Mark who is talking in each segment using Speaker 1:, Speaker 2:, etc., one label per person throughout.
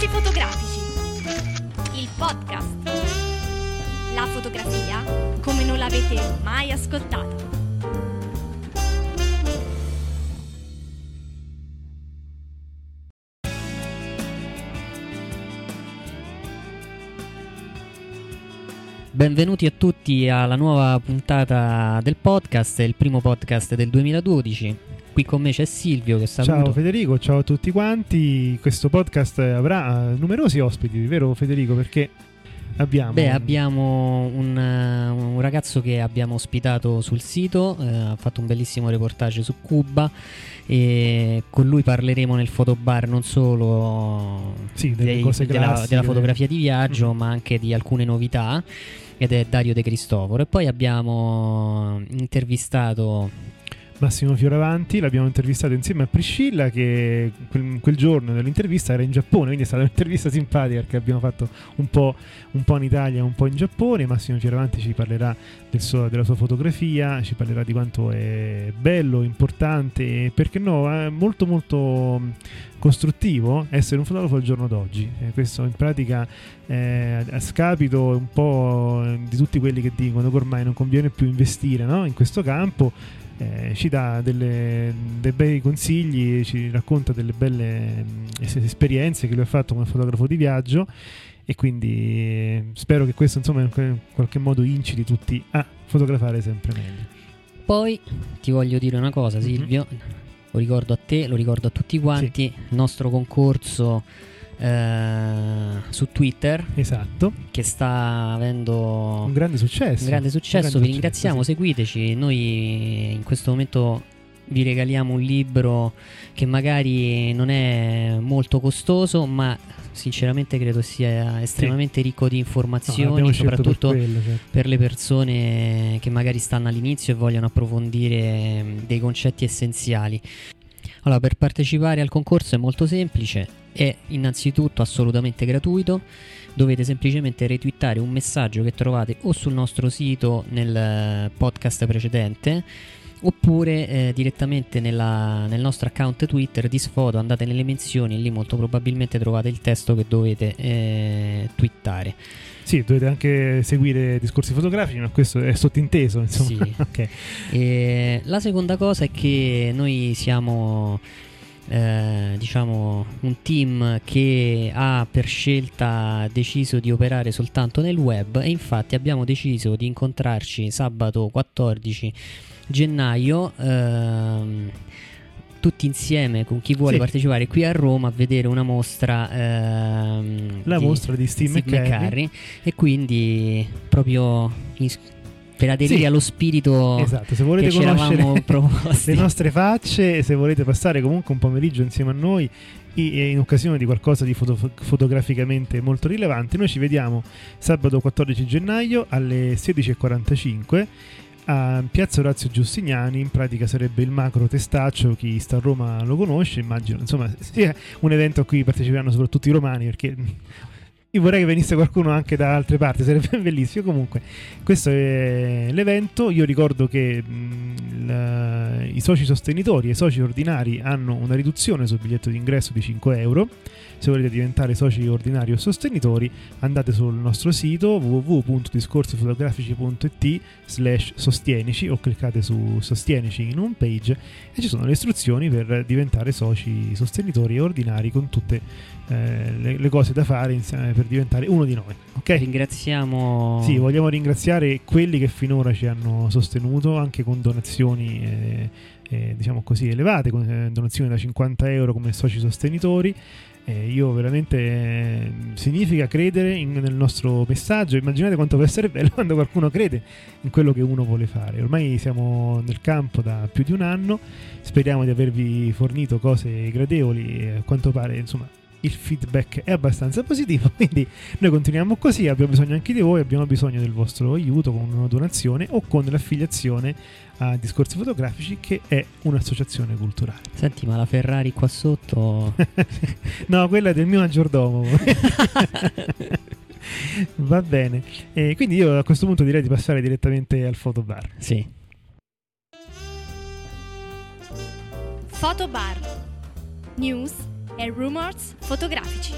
Speaker 1: Discorsi fotografici. Il podcast. La fotografia come non l'avete mai ascoltata.
Speaker 2: Benvenuti a tutti alla nuova puntata del podcast, il primo podcast del 2012. Qui con me c'è Silvio che saluto.
Speaker 3: Ciao Federico, ciao a tutti quanti. Questo podcast avrà numerosi ospiti, vero Federico? Perché abbiamo...
Speaker 2: Beh, abbiamo un, uh, un ragazzo che abbiamo ospitato sul sito, eh, ha fatto un bellissimo reportage su Cuba e con lui parleremo nel fotobar non solo
Speaker 3: Sì,
Speaker 2: dei- della, della fotografia di viaggio,
Speaker 3: Mhm.
Speaker 2: ma anche di alcune novità. Ed è Dario De Cristoforo. E poi abbiamo intervistato
Speaker 3: Massimo Fioravanti, l'abbiamo intervistato insieme a Priscilla che quel, quel giorno dell'intervista era in Giappone, quindi è stata un'intervista simpatica perché abbiamo fatto un po', un po' in Italia, un po' in Giappone. Massimo Fioravanti ci parlerà del suo- della sua fotografia, ci parlerà di quanto è bello, importante e perché no, è molto molto costruttivo essere un fotografo al giorno d'oggi. E questo in pratica eh, a scapito un po' di tutti quelli che dicono che ormai non conviene più investire no, in questo campo eh, ci dà delle- dei bei consigli, ci racconta delle belle mh, es- esperienze che lui ha fatto come fotografo di viaggio e quindi eh, spero che questo insomma in qualche modo inciti tutti a fotografare sempre meglio.
Speaker 2: Poi ti voglio dire una cosa,
Speaker 3: Mhm.
Speaker 2: Silvio. Lo ricordo a te, lo ricordo a tutti quanti. Il nostro concorso eh, su Twitter
Speaker 3: Esatto,
Speaker 2: che sta avendo
Speaker 3: un grande successo.
Speaker 2: un grande successo.
Speaker 3: Un grande
Speaker 2: vi ringraziamo,
Speaker 3: successo,
Speaker 2: seguiteci. Noi in questo momento vi regaliamo un libro che magari non è molto costoso, ma sinceramente credo sia estremamente ricco di
Speaker 3: sì. No,
Speaker 2: informazioni,
Speaker 3: l'abbiamo scelto per
Speaker 2: soprattutto
Speaker 3: quello, certo.
Speaker 2: per le persone che magari stanno all'inizio e vogliono approfondire mh, dei concetti essenziali. Allora, per partecipare al concorso è molto semplice, è innanzitutto assolutamente gratuito, dovete semplicemente retweetare un messaggio che trovate o sul nostro sito nel eh, podcast precedente oppure eh, direttamente nella- nel nostro account Twitter di Sfoto, andate nelle menzioni e lì molto probabilmente trovate il testo che dovete eh, twittare.
Speaker 3: Sì, dovete anche seguire discorsi fotografici, ma questo è sottinteso, insomma.
Speaker 2: Sì.
Speaker 3: ok.
Speaker 2: E la seconda cosa è che noi siamo eh, diciamo un team che ha per scelta deciso di operare soltanto nel web e infatti abbiamo deciso di incontrarci sabato 14 gennaio ehm, tutti insieme con chi vuole
Speaker 3: Sì.
Speaker 2: partecipare qui a Roma a vedere una mostra ehm,
Speaker 3: La
Speaker 2: di
Speaker 3: mostra di Steve, McCarry.
Speaker 2: e quindi proprio in- per aderire
Speaker 3: Sì.
Speaker 2: allo spirito
Speaker 3: Esatto, se volete conoscere
Speaker 2: proposti.
Speaker 3: le nostre facce se volete passare comunque un pomeriggio insieme a noi e in occasione di qualcosa di foto- fotograficamente molto rilevante, noi ci vediamo sabato 14 gennaio alle 16.45 a Piazza Orazio Giustiniani, in pratica sarebbe il macro testaccio, chi sta a Roma lo conosce, immagino, insomma, sia un evento a cui parteciperanno soprattutto i romani perché io vorrei che venisse qualcuno anche da altre parti, sarebbe bellissimo. Comunque, questo è l'evento. Io ricordo che mh, la- i soci sostenitori e i soci ordinari hanno una riduzione sul biglietto d'ingresso di 5 euro. Se volete diventare soci ordinari o sostenitori, andate sul nostro sito www.discorsifotografici.it slash sostienici o cliccate su sostienici in home page e ci sono le istruzioni per diventare soci sostenitori e ordinari con tutte eh, le, le cose da fare insieme per diventare uno di noi. Ok?
Speaker 2: Ringraziamo
Speaker 3: Sì, vogliamo ringraziare quelli che finora ci hanno sostenuto anche con donazioni eh, eh, diciamo così elevate, con eh, donazioni da 50 euro come soci sostenitori. Eh, io veramente eh, significa credere in- nel nostro messaggio. Immaginate quanto può essere bello quando qualcuno crede in quello che uno vuole fare. Ormai siamo nel campo da più di un anno. Speriamo di avervi fornito cose gradevoli. e A quanto pare, insomma, il feedback è abbastanza positivo. Quindi noi continuiamo così. Abbiamo bisogno anche di voi. Abbiamo bisogno del vostro aiuto con una donazione o con l'affiliazione a Discorsi Fotografici, che è un'associazione culturale.
Speaker 2: Senti, ma la Ferrari qua sotto
Speaker 3: no, quella è del mio maggiordomo. Va bene. E quindi io a questo punto direi di passare direttamente al fotobar.
Speaker 2: Sì.
Speaker 1: Fotobar. News e rumors fotografici.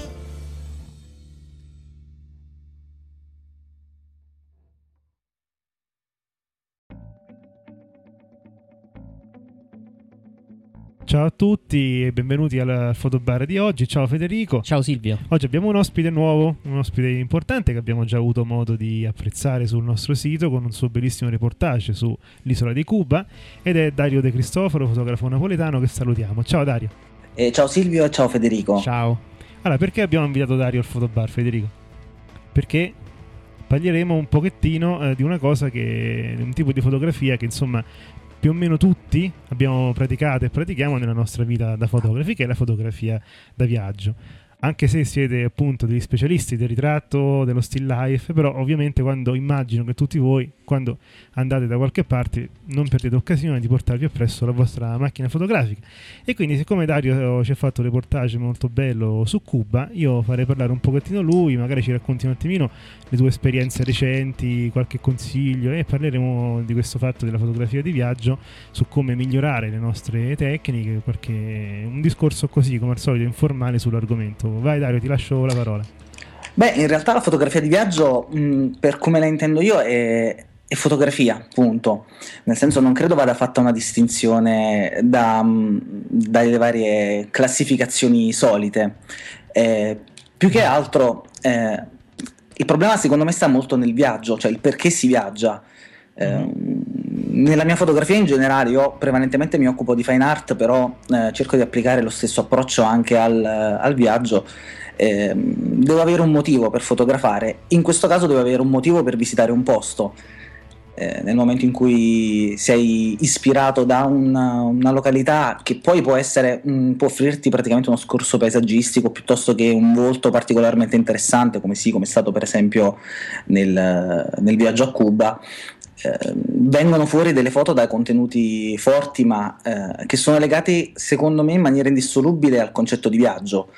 Speaker 3: Ciao a tutti e benvenuti al fotobar di oggi. Ciao Federico.
Speaker 2: Ciao Silvio.
Speaker 3: Oggi abbiamo un ospite nuovo, un ospite importante che abbiamo già avuto modo di apprezzare sul nostro sito con un suo bellissimo reportage sull'isola di Cuba ed è Dario De Cristoforo, fotografo napoletano che salutiamo. Ciao Dario.
Speaker 4: Eh, ciao Silvio e ciao Federico.
Speaker 2: Ciao.
Speaker 3: Allora, perché abbiamo invitato Dario al fotobar, Federico? Perché parleremo un pochettino eh, di una cosa che un tipo di fotografia che insomma più o meno tutti abbiamo praticato e pratichiamo nella nostra vita da fotografi, che è la fotografia da viaggio anche se siete appunto degli specialisti del ritratto, dello still life, però ovviamente quando immagino che tutti voi, quando andate da qualche parte, non perdete occasione di portarvi appresso la vostra macchina fotografica. E quindi siccome Dario ci ha fatto un reportage molto bello su Cuba, io farei parlare un pochettino lui, magari ci racconti un attimino le tue esperienze recenti, qualche consiglio e parleremo di questo fatto della fotografia di viaggio, su come migliorare le nostre tecniche, perché un discorso così come al solito informale sull'argomento Vai Dario, ti lascio la parola.
Speaker 4: Beh, in realtà la fotografia di viaggio, mh, per come la intendo io, è, è, fotografia, punto. Nel senso non credo vada fatta una distinzione da, mh, dalle varie classificazioni solite. Eh, più che altro, eh, il problema secondo me sta molto nel viaggio, cioè il perché si viaggia. Eh, nella mia fotografia in generale io prevalentemente mi occupo di fine art, però eh, cerco di applicare lo stesso approccio anche al, al viaggio. Eh, devo avere un motivo per fotografare, in questo caso devo avere un motivo per visitare un posto. Eh, nel momento in cui sei ispirato da una, una località che poi può, essere, mh, mm, può offrirti praticamente uno scorso paesaggistico piuttosto che un volto particolarmente interessante, come sì, come è stato per esempio nel, nel viaggio a Cuba, Ehm, vengono fuori delle foto da contenuti forti ma eh, che sono legati secondo me in maniera indissolubile al concetto di viaggio.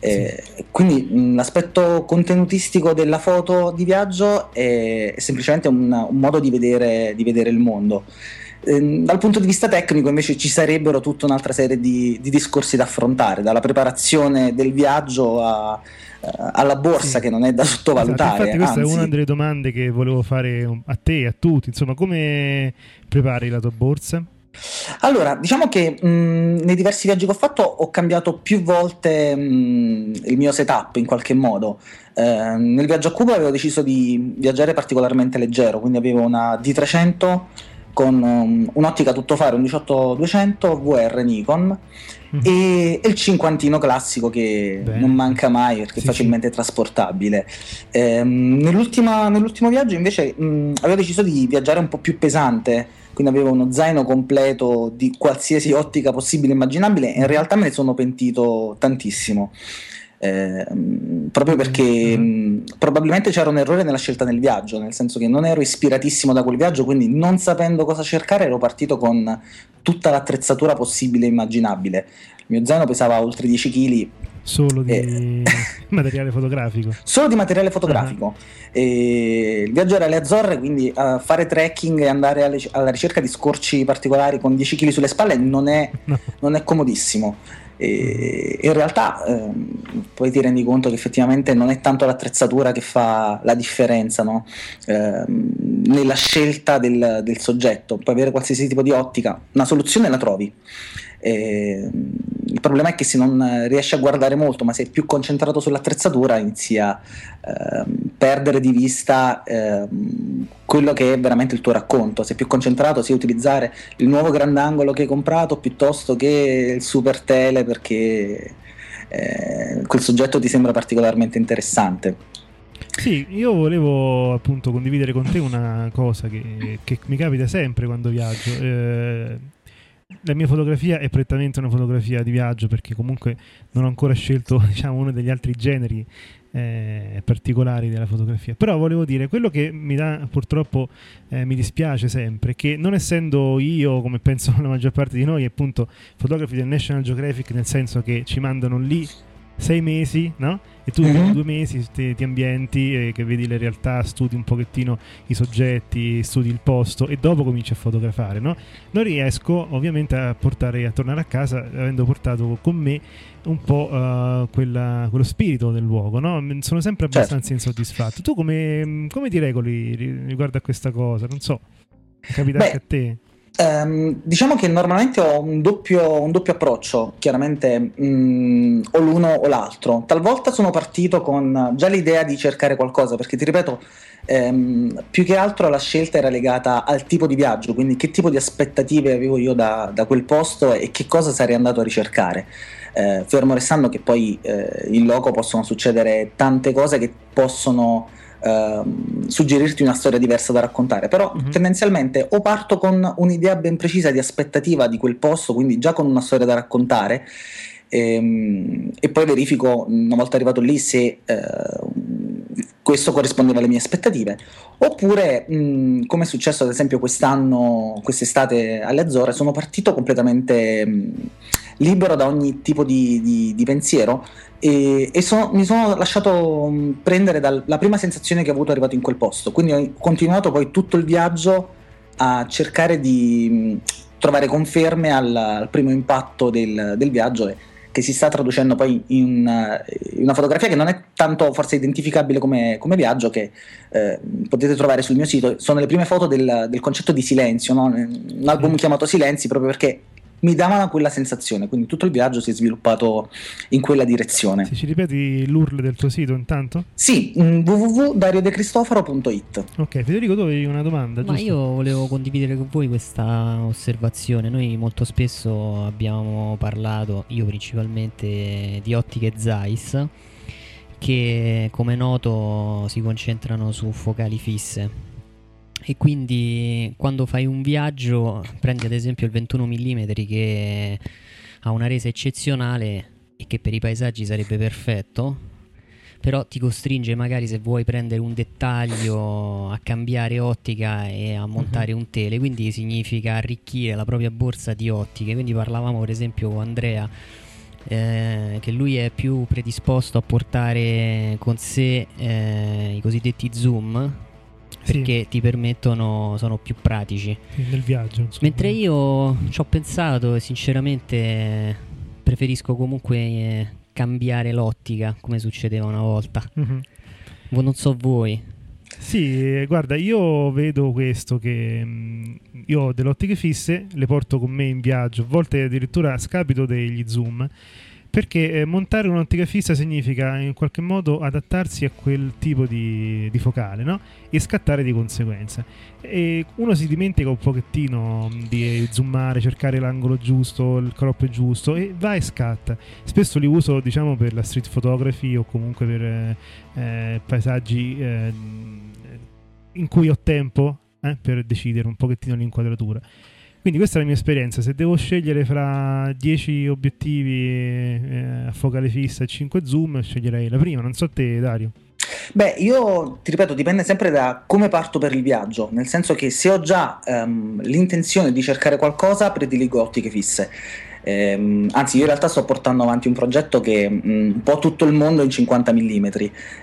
Speaker 4: Eh, sì. Quindi mh, l'aspetto contenutistico della foto di viaggio è, è semplicemente un, un, modo di vedere, di vedere il mondo. Eh, dal punto di vista tecnico invece ci sarebbero tutta un'altra serie di, di discorsi da affrontare, dalla preparazione del viaggio a, alla borsa sì. che non è da sottovalutare.
Speaker 3: Esatto, questa anzi... è una delle domande che volevo fare a te e a tutti, insomma come prepari la tua borsa?
Speaker 4: Allora, diciamo che mh, nei diversi viaggi che ho fatto ho cambiato più volte mh, il mio setup in qualche modo. Eh, nel viaggio a Cuba avevo deciso di viaggiare particolarmente leggero, quindi avevo una D300 con um, un'ottica tuttofare, un 18-200 VR Nikon mm-hmm. e, e, il cinquantino classico che Bene. non manca mai perché sì, è facilmente sì. trasportabile. Ehm, nell'ultimo viaggio invece mh, avevo deciso di viaggiare un po' più pesante, quindi avevo uno zaino completo di qualsiasi ottica possibile e immaginabile e in realtà me ne sono pentito tantissimo. Eh, proprio perché mm-hmm. mh, probabilmente c'era un errore nella scelta del viaggio, nel senso che non ero ispiratissimo da quel viaggio, quindi non sapendo cosa cercare ero partito con tutta l'attrezzatura possibile e immaginabile. Il mio zaino pesava oltre 10 kg.
Speaker 3: Solo di e... materiale fotografico.
Speaker 4: Solo di materiale fotografico. Uh-huh. il viaggio era alle Azzorre, quindi uh, fare trekking e andare alle, alla ricerca di scorci particolari con 10 kg sulle spalle non è, no. non è comodissimo. E in realtà ehm, poi ti rendi conto che effettivamente non è tanto l'attrezzatura che fa la differenza no? ehm, nella scelta del, del, soggetto. Puoi avere qualsiasi tipo di ottica, una soluzione la trovi. E, il problema è che se non riesci a guardare molto, ma sei più concentrato sull'attrezzatura, inizi a eh, perdere di vista eh, quello che è veramente il tuo racconto. Sei più concentrato sia utilizzare il nuovo grandangolo che hai comprato piuttosto che il super tele perché eh, quel soggetto ti sembra particolarmente interessante.
Speaker 3: Sì, io volevo appunto condividere con te una cosa che, che mi capita sempre quando viaggio. La mia fotografia è prettamente una fotografia di viaggio perché comunque non ho ancora scelto diciamo, uno degli altri generi eh, particolari della fotografia. Però volevo dire, quello che mi dà purtroppo eh, mi dispiace sempre, che non essendo io, come penso la maggior parte di noi, appunto fotografi del National Geographic, nel senso che ci mandano lì sei mesi, no? E tu mm-hmm. due mesi ti, ti ambienti, e che vedi le realtà, studi un pochettino i soggetti, studi il posto e dopo cominci a fotografare, no? Non riesco ovviamente a portare, a tornare a casa avendo portato con me un po' uh, quella, quello spirito del luogo, no? Sono sempre certo. abbastanza certo. insoddisfatto. Tu come, come, ti regoli riguardo a questa cosa? Non so, capita anche a te?
Speaker 4: Um, diciamo che normalmente ho un doppio, un doppio approccio, chiaramente um, o l'uno o l'altro. Talvolta sono partito con già l'idea di cercare qualcosa, perché ti ripeto, um, più che altro la scelta era legata al tipo di viaggio, quindi che tipo di aspettative avevo io da, da quel posto e che cosa sarei andato a ricercare. Eh, fermo restando che poi eh, in loco possono succedere tante cose che possono Ehm, suggerirti una storia diversa da raccontare, però mm-hmm. tendenzialmente o parto con un'idea ben precisa di aspettativa di quel posto, quindi già con una storia da raccontare, ehm, e poi verifico una volta arrivato lì se eh, questo corrispondeva alle mie aspettative. Oppure, mh, come è successo ad esempio quest'anno, quest'estate alle Azzorre, sono partito completamente mh, libero da ogni tipo di, di, di pensiero e, e sono, mi sono lasciato mm, prendere dalla prima sensazione che ho avuto arrivato in quel posto. Quindi ho continuato poi tutto il viaggio a cercare di mm, trovare conferme al, al primo impatto del, del viaggio e, che si sta traducendo poi in una, in una, fotografia che non è tanto forse identificabile come, come viaggio, che eh, potete trovare sul mio sito. Sono le prime foto del, del concetto di silenzio, no? un album mm. chiamato Silenzi, proprio perché mi davano quella sensazione, quindi tutto il viaggio si è sviluppato in quella direzione.
Speaker 3: Se ci ripeti l'URL del tuo sito intanto?
Speaker 4: Sì, mm, www.dariodecristoforo.it
Speaker 3: Ok, Federico, tu avevi una domanda?
Speaker 2: Ma
Speaker 3: giusto?
Speaker 2: io volevo condividere con voi questa osservazione. Noi molto spesso abbiamo parlato, io principalmente, di ottiche Zeiss che come noto si concentrano su focali fisse e quindi quando fai un viaggio prendi ad esempio il 21 mm che ha una resa eccezionale e che per i paesaggi sarebbe perfetto però ti costringe magari se vuoi prendere un dettaglio a cambiare ottica e a montare uh-huh. un tele quindi significa arricchire la propria borsa di ottiche quindi parlavamo per esempio con Andrea eh, che lui è più predisposto a portare con sé eh, i cosiddetti zoom perché sì. ti permettono, sono più pratici.
Speaker 3: Sì, nel viaggio.
Speaker 2: Insomma. Mentre io ci ho pensato e sinceramente preferisco comunque eh, cambiare l'ottica come succedeva una volta. Mm-hmm. Non so voi.
Speaker 3: Sì, guarda, io vedo questo che mh, mm, io ho delle ottiche fisse, le porto con me in viaggio, a volte addirittura a scapito degli zoom perché eh, montare un'ottica fissa significa in qualche modo adattarsi a quel tipo di, di focale no? e scattare di conseguenza. E uno si dimentica un pochettino mm, di zoomare, cercare l'angolo giusto, il crop giusto e va e scatta. Spesso li uso diciamo per la street photography o comunque per eh, eh paesaggi eh, in cui ho tempo eh, per decidere un pochettino l'inquadratura. Quindi questa è la mia esperienza, se devo scegliere fra 10 obiettivi eh, a focale fissa e 5 zoom, sceglierei la prima, non so te Dario.
Speaker 4: Beh, io ti ripeto, dipende sempre da come parto per il viaggio, nel senso che se ho già um, l'intenzione di cercare qualcosa, prediligo ottiche fisse. Eh, anzi, io in realtà sto portando avanti un progetto che mh, mm, un po' tutto il mondo in 50 mm.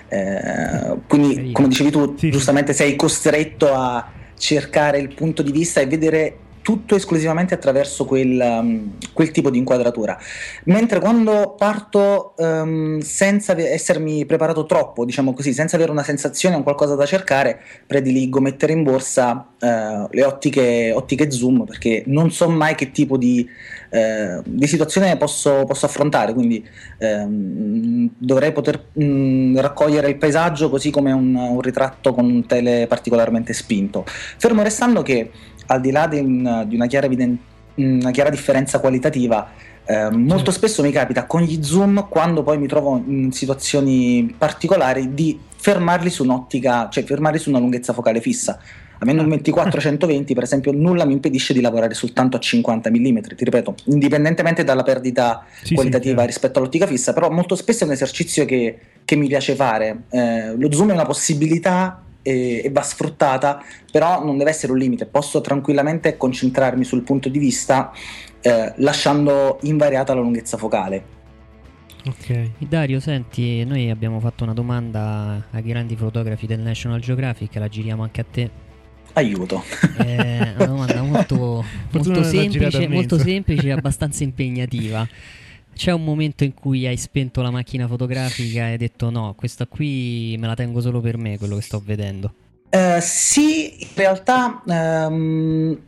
Speaker 4: Eh, quindi, come dicevi tu, sì. giustamente sei costretto a cercare il punto di vista e vedere tutto esclusivamente attraverso quel, um, quel, tipo di inquadratura. Mentre quando parto um, senza essermi preparato troppo, diciamo così, senza avere una sensazione o qualcosa da cercare, prediligo mettere in borsa uh, le ottiche, ottiche, zoom perché non so mai che tipo di, uh, di situazione posso, posso, affrontare, quindi um, dovrei poter um, raccogliere il paesaggio così come un, un ritratto con un tele particolarmente spinto. Fermo restando che al di là di, un, di una, chiara eviden- una, chiara differenza qualitativa, eh, molto spesso mi capita con gli zoom, quando poi mi trovo in situazioni particolari, di fermarli su un'ottica, cioè fermarli su una lunghezza focale fissa. Avendo un 24-120, per esempio, nulla mi impedisce di lavorare soltanto a 50 mm. Ti ripeto, indipendentemente dalla perdita sì, qualitativa sì, rispetto all'ottica fissa, però molto spesso è un esercizio che, che mi piace fare. Eh, lo zoom è una possibilità e, e, va sfruttata, però non deve essere un limite, posso tranquillamente concentrarmi sul punto di vista eh, lasciando invariata la lunghezza focale.
Speaker 2: Ok. Dario, senti, noi abbiamo fatto una domanda ai grandi fotografi del National Geographic, la giriamo anche a te.
Speaker 4: Aiuto.
Speaker 2: È una domanda molto, molto semplice, molto semplice e abbastanza impegnativa. C'è un momento in cui hai spento la macchina fotografica e hai detto no, questa qui me la tengo solo per me, quello che sto vedendo?
Speaker 4: Uh, sì, in realtà um,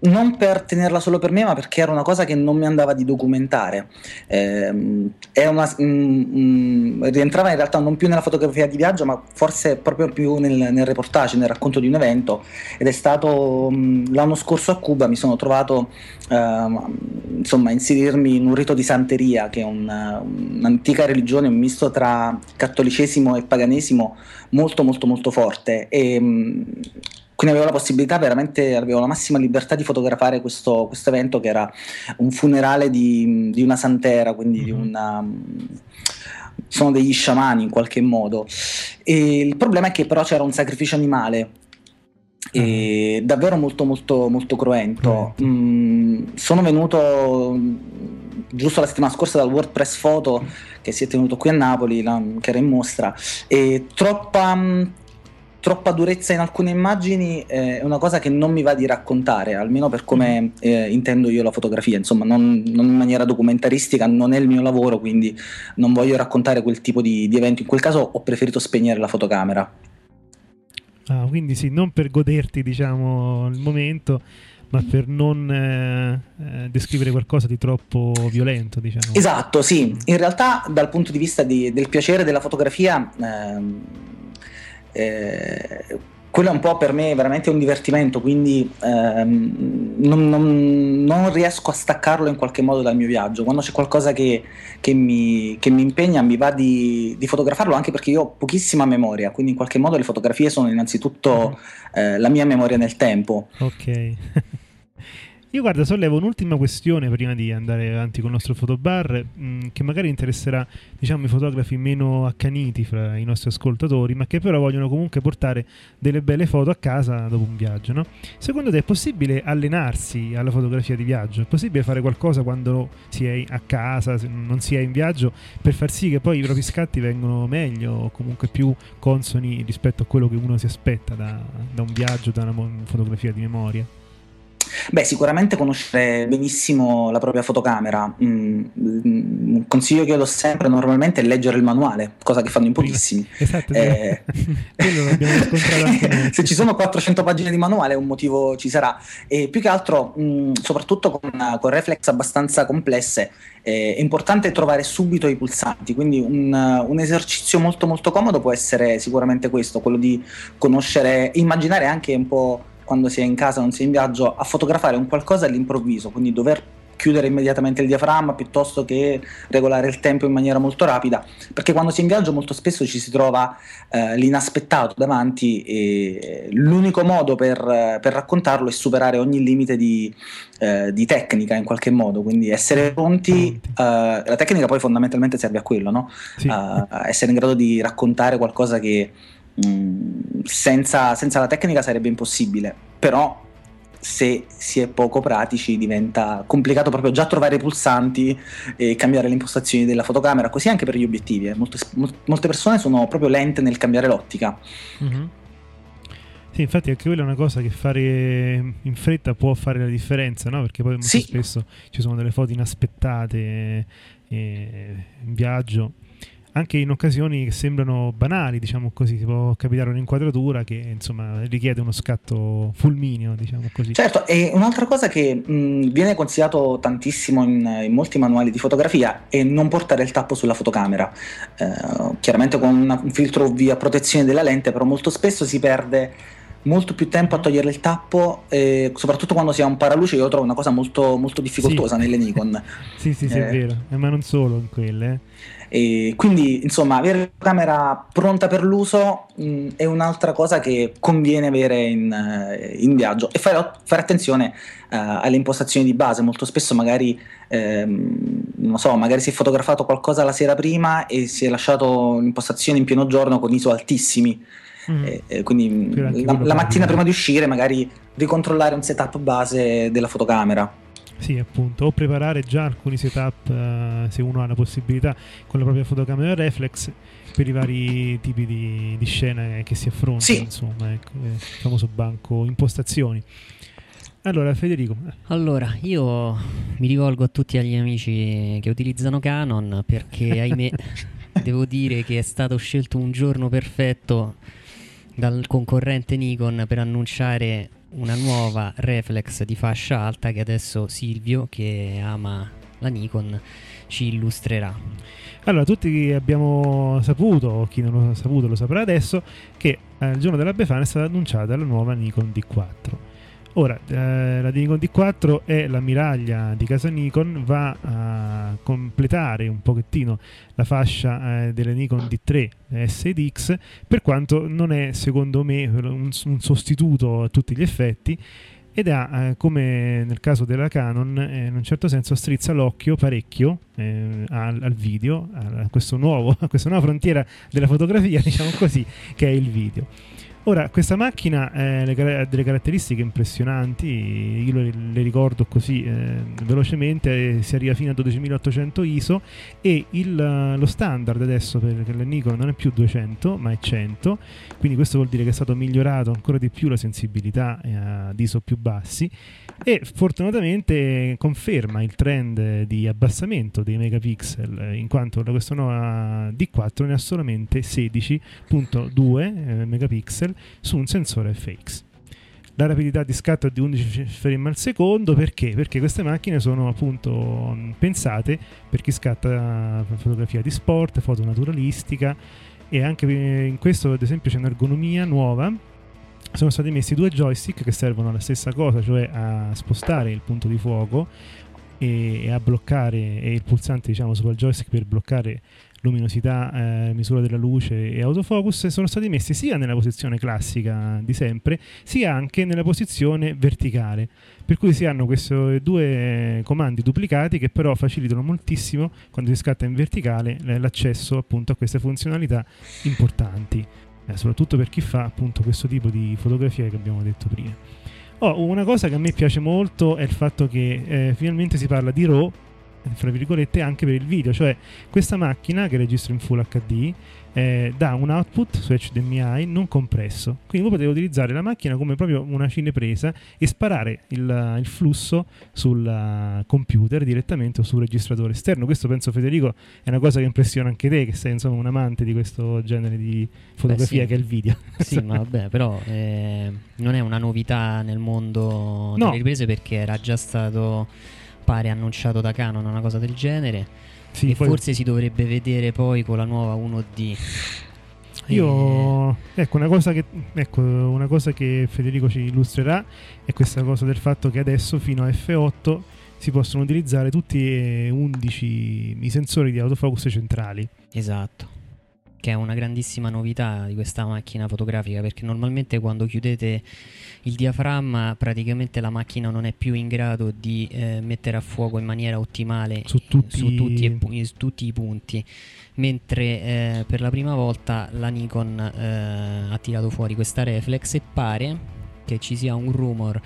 Speaker 4: non per tenerla solo per me, ma perché era una cosa che non mi andava di documentare. Eh, una, mm, mm, rientrava in realtà non più nella fotografia di viaggio, ma forse proprio più nel, nel reportage, nel racconto di un evento. Ed è stato mm, l'anno scorso a Cuba, mi sono trovato eh, insomma, a inserirmi in un rito di santeria, che è un, un'antica religione, un misto tra cattolicesimo e paganesimo molto molto molto forte. E, quindi avevo la possibilità veramente, avevo la massima libertà di fotografare questo, questo evento che era un funerale di, di una santera, quindi mm-hmm. di una sono degli sciamani in qualche modo. E il problema è che però c'era un sacrificio animale. E davvero molto molto molto cruento. Mm, sono venuto giusto la settimana scorsa dal WordPress Photo che si è tenuto qui a Napoli, la, che era in mostra, e troppa, troppa durezza in alcune immagini eh, è una cosa che non mi va di raccontare, almeno per come eh, intendo io la fotografia, insomma non, non, in maniera documentaristica, non è il mio lavoro, quindi non voglio raccontare quel tipo di, di evento, in quel caso ho preferito spegnere la fotocamera.
Speaker 3: Ah, quindi sì, non per goderti diciamo il momento, ma per non eh, eh, descrivere qualcosa di troppo violento, diciamo.
Speaker 4: Esatto, sì. In realtà dal punto di vista di, del piacere della fotografia... Ehm, eh, quello è un po' per me veramente un divertimento, quindi ehm, non, non, non, riesco a staccarlo in qualche modo dal mio viaggio. Quando c'è qualcosa che, che, mi, che mi, impegna, mi va di, di, fotografarlo, anche perché io ho pochissima memoria, quindi in qualche modo le fotografie sono innanzitutto eh, la mia memoria nel tempo.
Speaker 3: Ok. Io guarda, sollevo un'ultima questione prima di andare avanti con il nostro fotobar, mh, mm, che magari interesserà diciamo, i fotografi meno accaniti fra i nostri ascoltatori, ma che però vogliono comunque portare delle belle foto a casa dopo un viaggio. No? Secondo te è possibile allenarsi alla fotografia di viaggio? È possibile fare qualcosa quando si è a casa, non si è in viaggio, per far sì che poi i propri scatti vengano meglio o comunque più consoni rispetto a quello che uno si aspetta da, da un viaggio, da una fotografia di memoria?
Speaker 4: Beh, sicuramente conoscere benissimo la propria fotocamera. Mm, mm, un consiglio che io do sempre normalmente è leggere il manuale, cosa che fanno in pochissimi.
Speaker 3: Esatto, eh,
Speaker 4: se ci sono 400 pagine di manuale un motivo ci sarà. E più che altro, mh, mm, soprattutto con, con, reflex abbastanza complesse, eh, è importante trovare subito i pulsanti, quindi un, un, esercizio molto molto comodo può essere sicuramente questo, quello di conoscere, immaginare anche un po' quando si è in casa, non si è in viaggio, a fotografare un qualcosa all'improvviso, quindi dover chiudere immediatamente il diaframma piuttosto che regolare il tempo in maniera molto rapida, perché quando si è in viaggio molto spesso ci si trova eh, l'inaspettato davanti e l'unico modo per, per, raccontarlo è superare ogni limite di, eh, di, tecnica in qualche modo, quindi essere pronti, eh, la tecnica poi fondamentalmente serve a quello, no? sì. Eh, essere in grado di raccontare qualcosa che Mm, senza, senza la tecnica sarebbe impossibile, però se si è poco pratici diventa complicato proprio già trovare i pulsanti e cambiare le impostazioni della fotocamera, così anche per gli obiettivi. Eh. Molte, molte, persone sono proprio lente nel cambiare l'ottica.
Speaker 3: Mm-hmm. Sì, infatti anche quella è una cosa che fare in fretta può fare la differenza, no? Perché poi molto sì. spesso ci sono delle foto inaspettate eh, in viaggio anche in occasioni che sembrano banali, diciamo così, si può capitare un'inquadratura che insomma richiede uno scatto fulmineo, diciamo così.
Speaker 4: Certo, e un'altra cosa che mh, viene consigliato tantissimo in, in, molti manuali di fotografia è non portare il tappo sulla fotocamera, eh, chiaramente con una, un filtro UV a protezione della lente, però molto spesso si perde molto più tempo a togliere il tappo, eh, soprattutto quando si ha un paraluce, io trovo una cosa molto, molto difficoltosa sì. nelle Nikon.
Speaker 3: sì, sì, sì, eh. è vero, eh, ma non solo in quelle. Eh.
Speaker 4: E quindi, insomma, avere la camera pronta per l'uso mh, è un'altra cosa che conviene avere in, uh, in viaggio e fare, fare attenzione uh, alle impostazioni di base. Molto spesso, magari, ehm, non so, magari si è fotografato qualcosa la sera prima e si è lasciato l'impostazione in pieno giorno con ISO altissimi. Mm. E, e quindi la, la mattina prima di uscire, magari ricontrollare un setup base della fotocamera.
Speaker 3: Sì, appunto, o preparare già alcuni setup uh, se uno ha la possibilità con la propria fotocamera reflex per i vari tipi di, di scene che si affrontano, sì. insomma, ecco, il famoso banco impostazioni. Allora, Federico.
Speaker 2: Allora, io mi rivolgo a tutti gli amici che utilizzano Canon perché, ahimè, devo dire che è stato scelto un giorno perfetto dal concorrente Nikon per annunciare una nuova reflex di fascia alta che adesso Silvio, che ama la Nikon, ci illustrerà.
Speaker 3: Allora, tutti abbiamo saputo, o chi non lo ha saputo lo saprà adesso, che eh, il giorno della Befana è stata annunciata la nuova Nikon D4. Ora, eh, la Nikon D4 è l'ammiraglia di casa Nikon, va a completare un pochettino la fascia eh, delle Nikon D3 SDX, per quanto non è secondo me un, un sostituto a tutti gli effetti ed ha, eh, come nel caso della Canon, eh, in un certo senso strizza l'occhio parecchio eh, al, al, video, a, questo nuovo, a questa nuova frontiera della fotografia, diciamo così, che è il video. Ora, questa macchina ha delle caratteristiche impressionanti, io le, le ricordo così eh, velocemente, eh, si arriva fino a 12800 ISO e il, lo standard adesso per la Nikon non è più 200 ma è 100, quindi questo vuol dire che è stato migliorato ancora di più la sensibilità eh, ad ISO più bassi e fortunatamente conferma il trend di abbassamento dei megapixel in quanto questa nuova D4 ne ha solamente 16.2 eh, megapixel pixel su un sensore FX. La rapidità di scatto è di 11 frame al secondo perché? Perché queste macchine sono appunto pensate per chi scatta fotografia di sport, foto naturalistica e anche in questo ad esempio c'è un'ergonomia nuova sono stati messi due joystick che servono alla stessa cosa, cioè a spostare il punto di fuoco e, a bloccare e il pulsante diciamo sopra joystick per bloccare luminosità, eh, misura della luce e autofocus sono stati messi sia nella posizione classica di sempre, sia anche nella posizione verticale. Per cui si hanno questi due comandi duplicati che però facilitano moltissimo quando si scatta in verticale l'accesso appunto a queste funzionalità importanti, eh, soprattutto per chi fa appunto questo tipo di fotografia che abbiamo detto prima. Oh, una cosa che a me piace molto è il fatto che eh, finalmente si parla di RAW fra virgolette anche per il video cioè questa macchina che registra in full HD eh, dà un output su HDMI non compresso quindi voi potete utilizzare la macchina come proprio una cinepresa e sparare il, il flusso sul computer direttamente o sul registratore esterno questo penso Federico è una cosa che impressiona anche te che sei insomma un amante di questo genere di fotografia
Speaker 2: Beh, sì.
Speaker 3: che è il video
Speaker 2: sì ma vabbè però eh, non è una novità nel mondo delle riprese perché era già stato pare annunciato da Canon, una cosa del genere. Sì, poi... forse si dovrebbe vedere poi con la nuova 1D.
Speaker 3: Io, ecco una, cosa che, ecco, una cosa che Federico ci illustrerà è questa cosa del fatto che adesso fino a F8 si possono utilizzare tutti e 11 i sensori di autofocus centrali.
Speaker 2: Esatto che è una grandissima novità di questa macchina fotografica perché normalmente quando chiudete il diaframma praticamente la macchina non è più in grado di eh, mettere a fuoco in maniera ottimale
Speaker 3: su tutti,
Speaker 2: su tutti, e, su tutti i punti mentre eh, per la prima volta la Nikon eh, ha tirato fuori questa reflex e pare che ci sia un rumor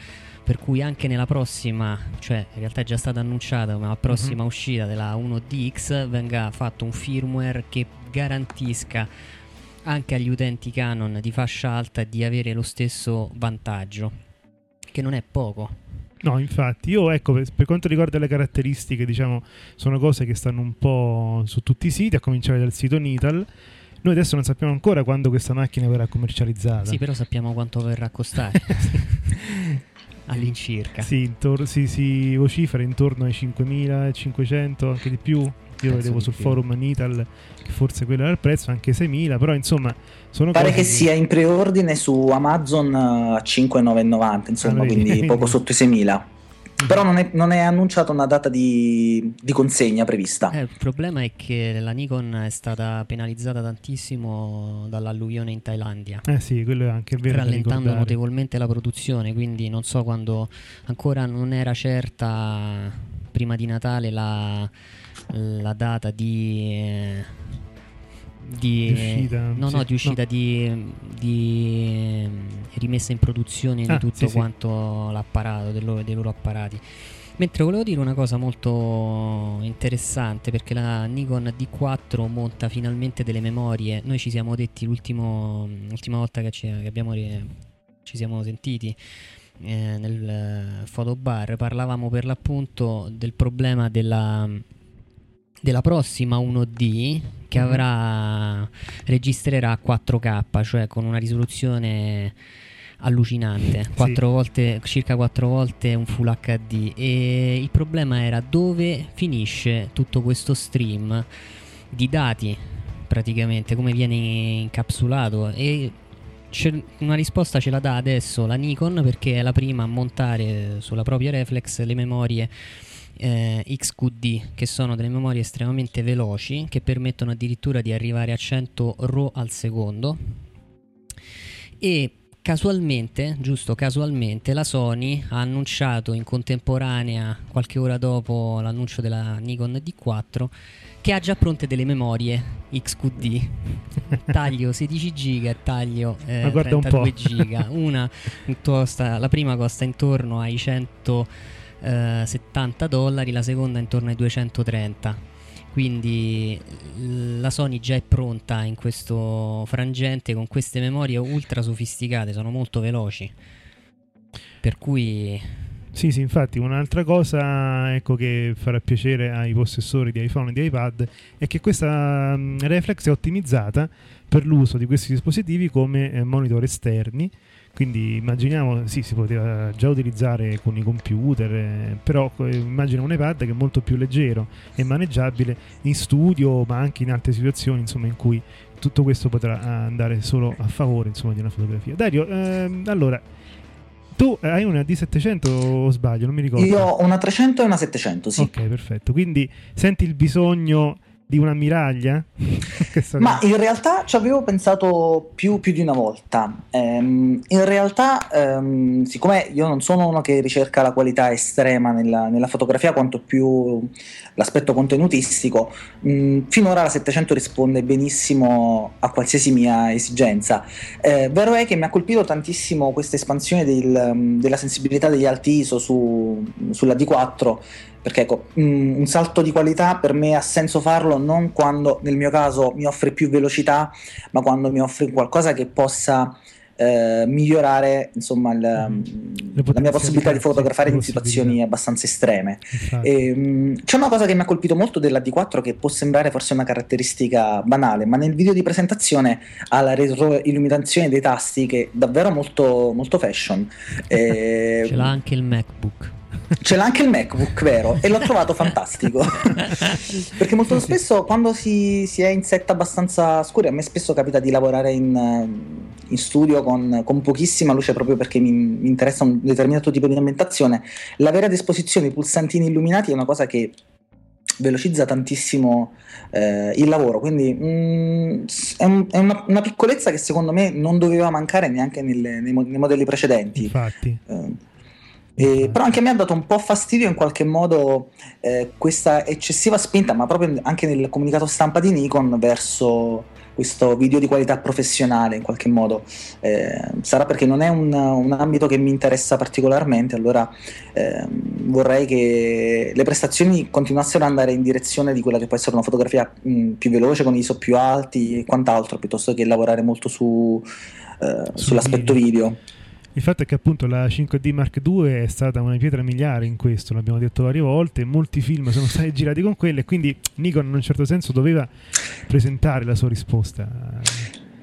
Speaker 2: per cui anche nella prossima, cioè in realtà è già stata annunciata, ma la prossima uh-huh. uscita della 1DX venga fatto un firmware che garantisca anche agli utenti Canon di fascia alta di avere lo stesso vantaggio, che non è poco.
Speaker 3: No, infatti, io ecco, per, per, quanto riguarda le caratteristiche, diciamo, sono cose che stanno un po' su tutti i siti, a cominciare dal sito Nital. Noi adesso non sappiamo ancora quando questa macchina verrà commercializzata.
Speaker 2: Sì, però sappiamo quanto verrà a costare. all'incirca.
Speaker 3: Sì, intor- si, si vocifera intorno ai 5.500, anche di più. Io Penso vedevo sul più. forum Nital che forse quello era il prezzo, anche 6.000, però insomma sono
Speaker 4: Pare che, sia in preordine su Amazon a 5,990, insomma, allora, quindi poco sotto i 6.000. Però non è, non è, annunciata una data di, di consegna prevista.
Speaker 2: Eh, il problema è che la Nikon è stata penalizzata tantissimo dall'alluvione in Thailandia.
Speaker 3: Eh sì, quello è anche vero.
Speaker 2: Rallentando notevolmente la produzione, quindi non so quando ancora non era certa prima di Natale la, la data di... Eh, di,
Speaker 3: di uscita,
Speaker 2: no,
Speaker 3: sì,
Speaker 2: no, di, uscita
Speaker 3: no.
Speaker 2: di, di, rimessa in produzione ah, di tutto sì, quanto sì. l'apparato, loro, dei loro apparati. Mentre volevo dire una cosa molto interessante perché la Nikon D4 monta finalmente delle memorie. Noi ci siamo detti l'ultima volta che, ci, che abbiamo, ci siamo sentiti eh, nel fotobar parlavamo per l'appunto del problema della della prossima 1D che mm-hmm. avrà registrerà 4K, cioè con una risoluzione allucinante, quattro volte, circa 4 volte un full HD e il problema era dove finisce tutto questo stream di dati praticamente, come viene incapsulato. E una risposta ce la dà adesso la Nikon perché è la prima a montare sulla propria reflex le memorie eh, XQD che sono delle memorie estremamente veloci che permettono addirittura di arrivare a 100 RAW al secondo. E casualmente, giusto casualmente, la Sony ha annunciato in contemporanea, qualche ora dopo l'annuncio della Nikon D4, che ha già pronte delle memorie XQD. taglio 16 giga e taglio eh, 32 giga. Una costa, la prima costa intorno ai 170 eh, dollari, la seconda intorno ai 230 quindi la Sony già è pronta in questo frangente con queste memorie ultra sofisticate, sono molto veloci. Per cui
Speaker 3: sì, sì, infatti un'altra cosa ecco, che farà piacere ai possessori di iPhone e di iPad è che questa um, reflex è ottimizzata per l'uso di questi dispositivi come eh, monitor esterni quindi immaginiamo, sì, si poteva già utilizzare con i computer, eh, però eh, immagina un iPad che è molto più leggero e maneggiabile in studio, ma anche in altre situazioni, insomma, in cui tutto questo potrà andare solo a favore, insomma, di una fotografia. Dario, ehm, allora, tu hai una D700 o sbaglio? Non mi ricordo.
Speaker 4: Io ho una 300 e una 700, sì.
Speaker 3: Ok, perfetto. Quindi senti il bisogno di un'ammiraglia?
Speaker 4: Ma in realtà ci avevo pensato più, più di una volta. Ehm, in realtà, ehm, siccome io non sono uno che ricerca la qualità estrema nella, nella fotografia, quanto più l'aspetto contenutistico, mh, finora la 700 risponde benissimo a qualsiasi mia esigenza. Eh, vero è che mi ha colpito tantissimo questa espansione del, della sensibilità degli alti ISO su, sulla D4 perché ecco, mm, un salto di qualità per me ha senso farlo non quando nel mio caso mi offre più velocità, ma quando mi offre qualcosa che possa eh, migliorare insomma il, mm. la mia possibilità di fotografare in situazioni abbastanza estreme. E, um, c'è una cosa che mi ha colpito molto della D4 che può sembrare forse una caratteristica banale, ma nel video di presentazione ha la retroilluminazione dei tasti che è davvero molto, molto fashion.
Speaker 2: E, Ce l'ha anche il MacBook.
Speaker 4: Ce l'ha anche il MacBook, vero? E l'ho trovato fantastico. Perché molto spesso quando si, si, è in set abbastanza scuri, a me spesso capita di lavorare in, in studio con, con, pochissima luce proprio perché mi, mi, interessa un determinato tipo di ambientazione. L'avere a disposizione i pulsantini illuminati è una cosa che velocizza tantissimo eh, il lavoro quindi mm, è, un, è una, una, piccolezza che secondo me non doveva mancare neanche nelle, nei, nei, modelli precedenti
Speaker 3: infatti eh,
Speaker 4: eh, però anche a me ha dato un po' fastidio in qualche modo eh, questa eccessiva spinta, ma proprio anche nel comunicato stampa di Nikon verso questo video di qualità professionale in qualche modo. Eh, sarà perché non è un, un, ambito che mi interessa particolarmente, allora ehm, vorrei che le prestazioni continuassero ad andare in direzione di quella che può essere una fotografia mh, più veloce, con ISO più alti e quant'altro, piuttosto che lavorare molto su, eh, sull'aspetto video.
Speaker 3: Il fatto è che appunto la 5D Mark II è stata una pietra miliare in questo, l'abbiamo detto varie volte, molti film sono stati girati con quelle quindi Nikon in un certo senso doveva presentare la sua risposta.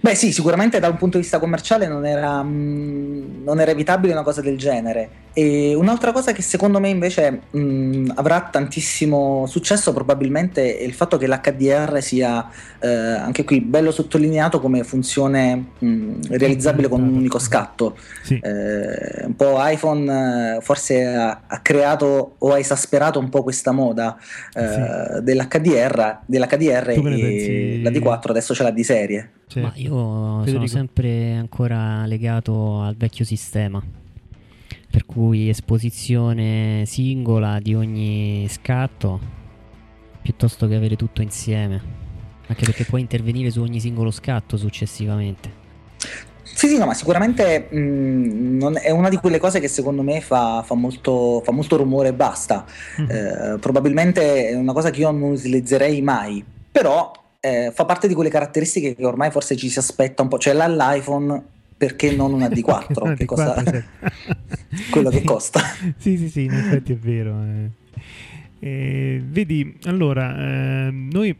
Speaker 4: Beh sì, sicuramente da un punto di vista commerciale non era, mh, mm, non era evitabile una cosa del genere. E un'altra cosa che secondo me invece mh, mm, avrà tantissimo successo probabilmente è il fatto che l'HDR sia eh, anche qui bello sottolineato come funzione mh, mm, realizzabile con un unico scatto. Sì. Eh, un po' iPhone eh, forse ha, ha, creato o ha esasperato un po' questa moda eh, sì. dell'HDR, dell'HDR e la D4 adesso ce l'ha di serie.
Speaker 2: Cioè, Ma io Federico. sono sempre ancora legato al vecchio sistema, per cui esposizione singola di ogni scatto, piuttosto che avere tutto insieme, anche perché puoi intervenire su ogni singolo scatto successivamente.
Speaker 4: Sì, sì, no, ma sicuramente mh, mm, è una di quelle cose che secondo me fa, fa, molto, fa molto, rumore e basta. Mm. Eh, probabilmente è una cosa che io non utilizzerei mai, però eh, fa parte di quelle caratteristiche che ormai forse ci si aspetta un po', cioè l'iPhone perché non una D4? che costa... quello che costa.
Speaker 3: sì, sì, sì, in effetti è vero. Eh. Eh, vedi, allora, eh, noi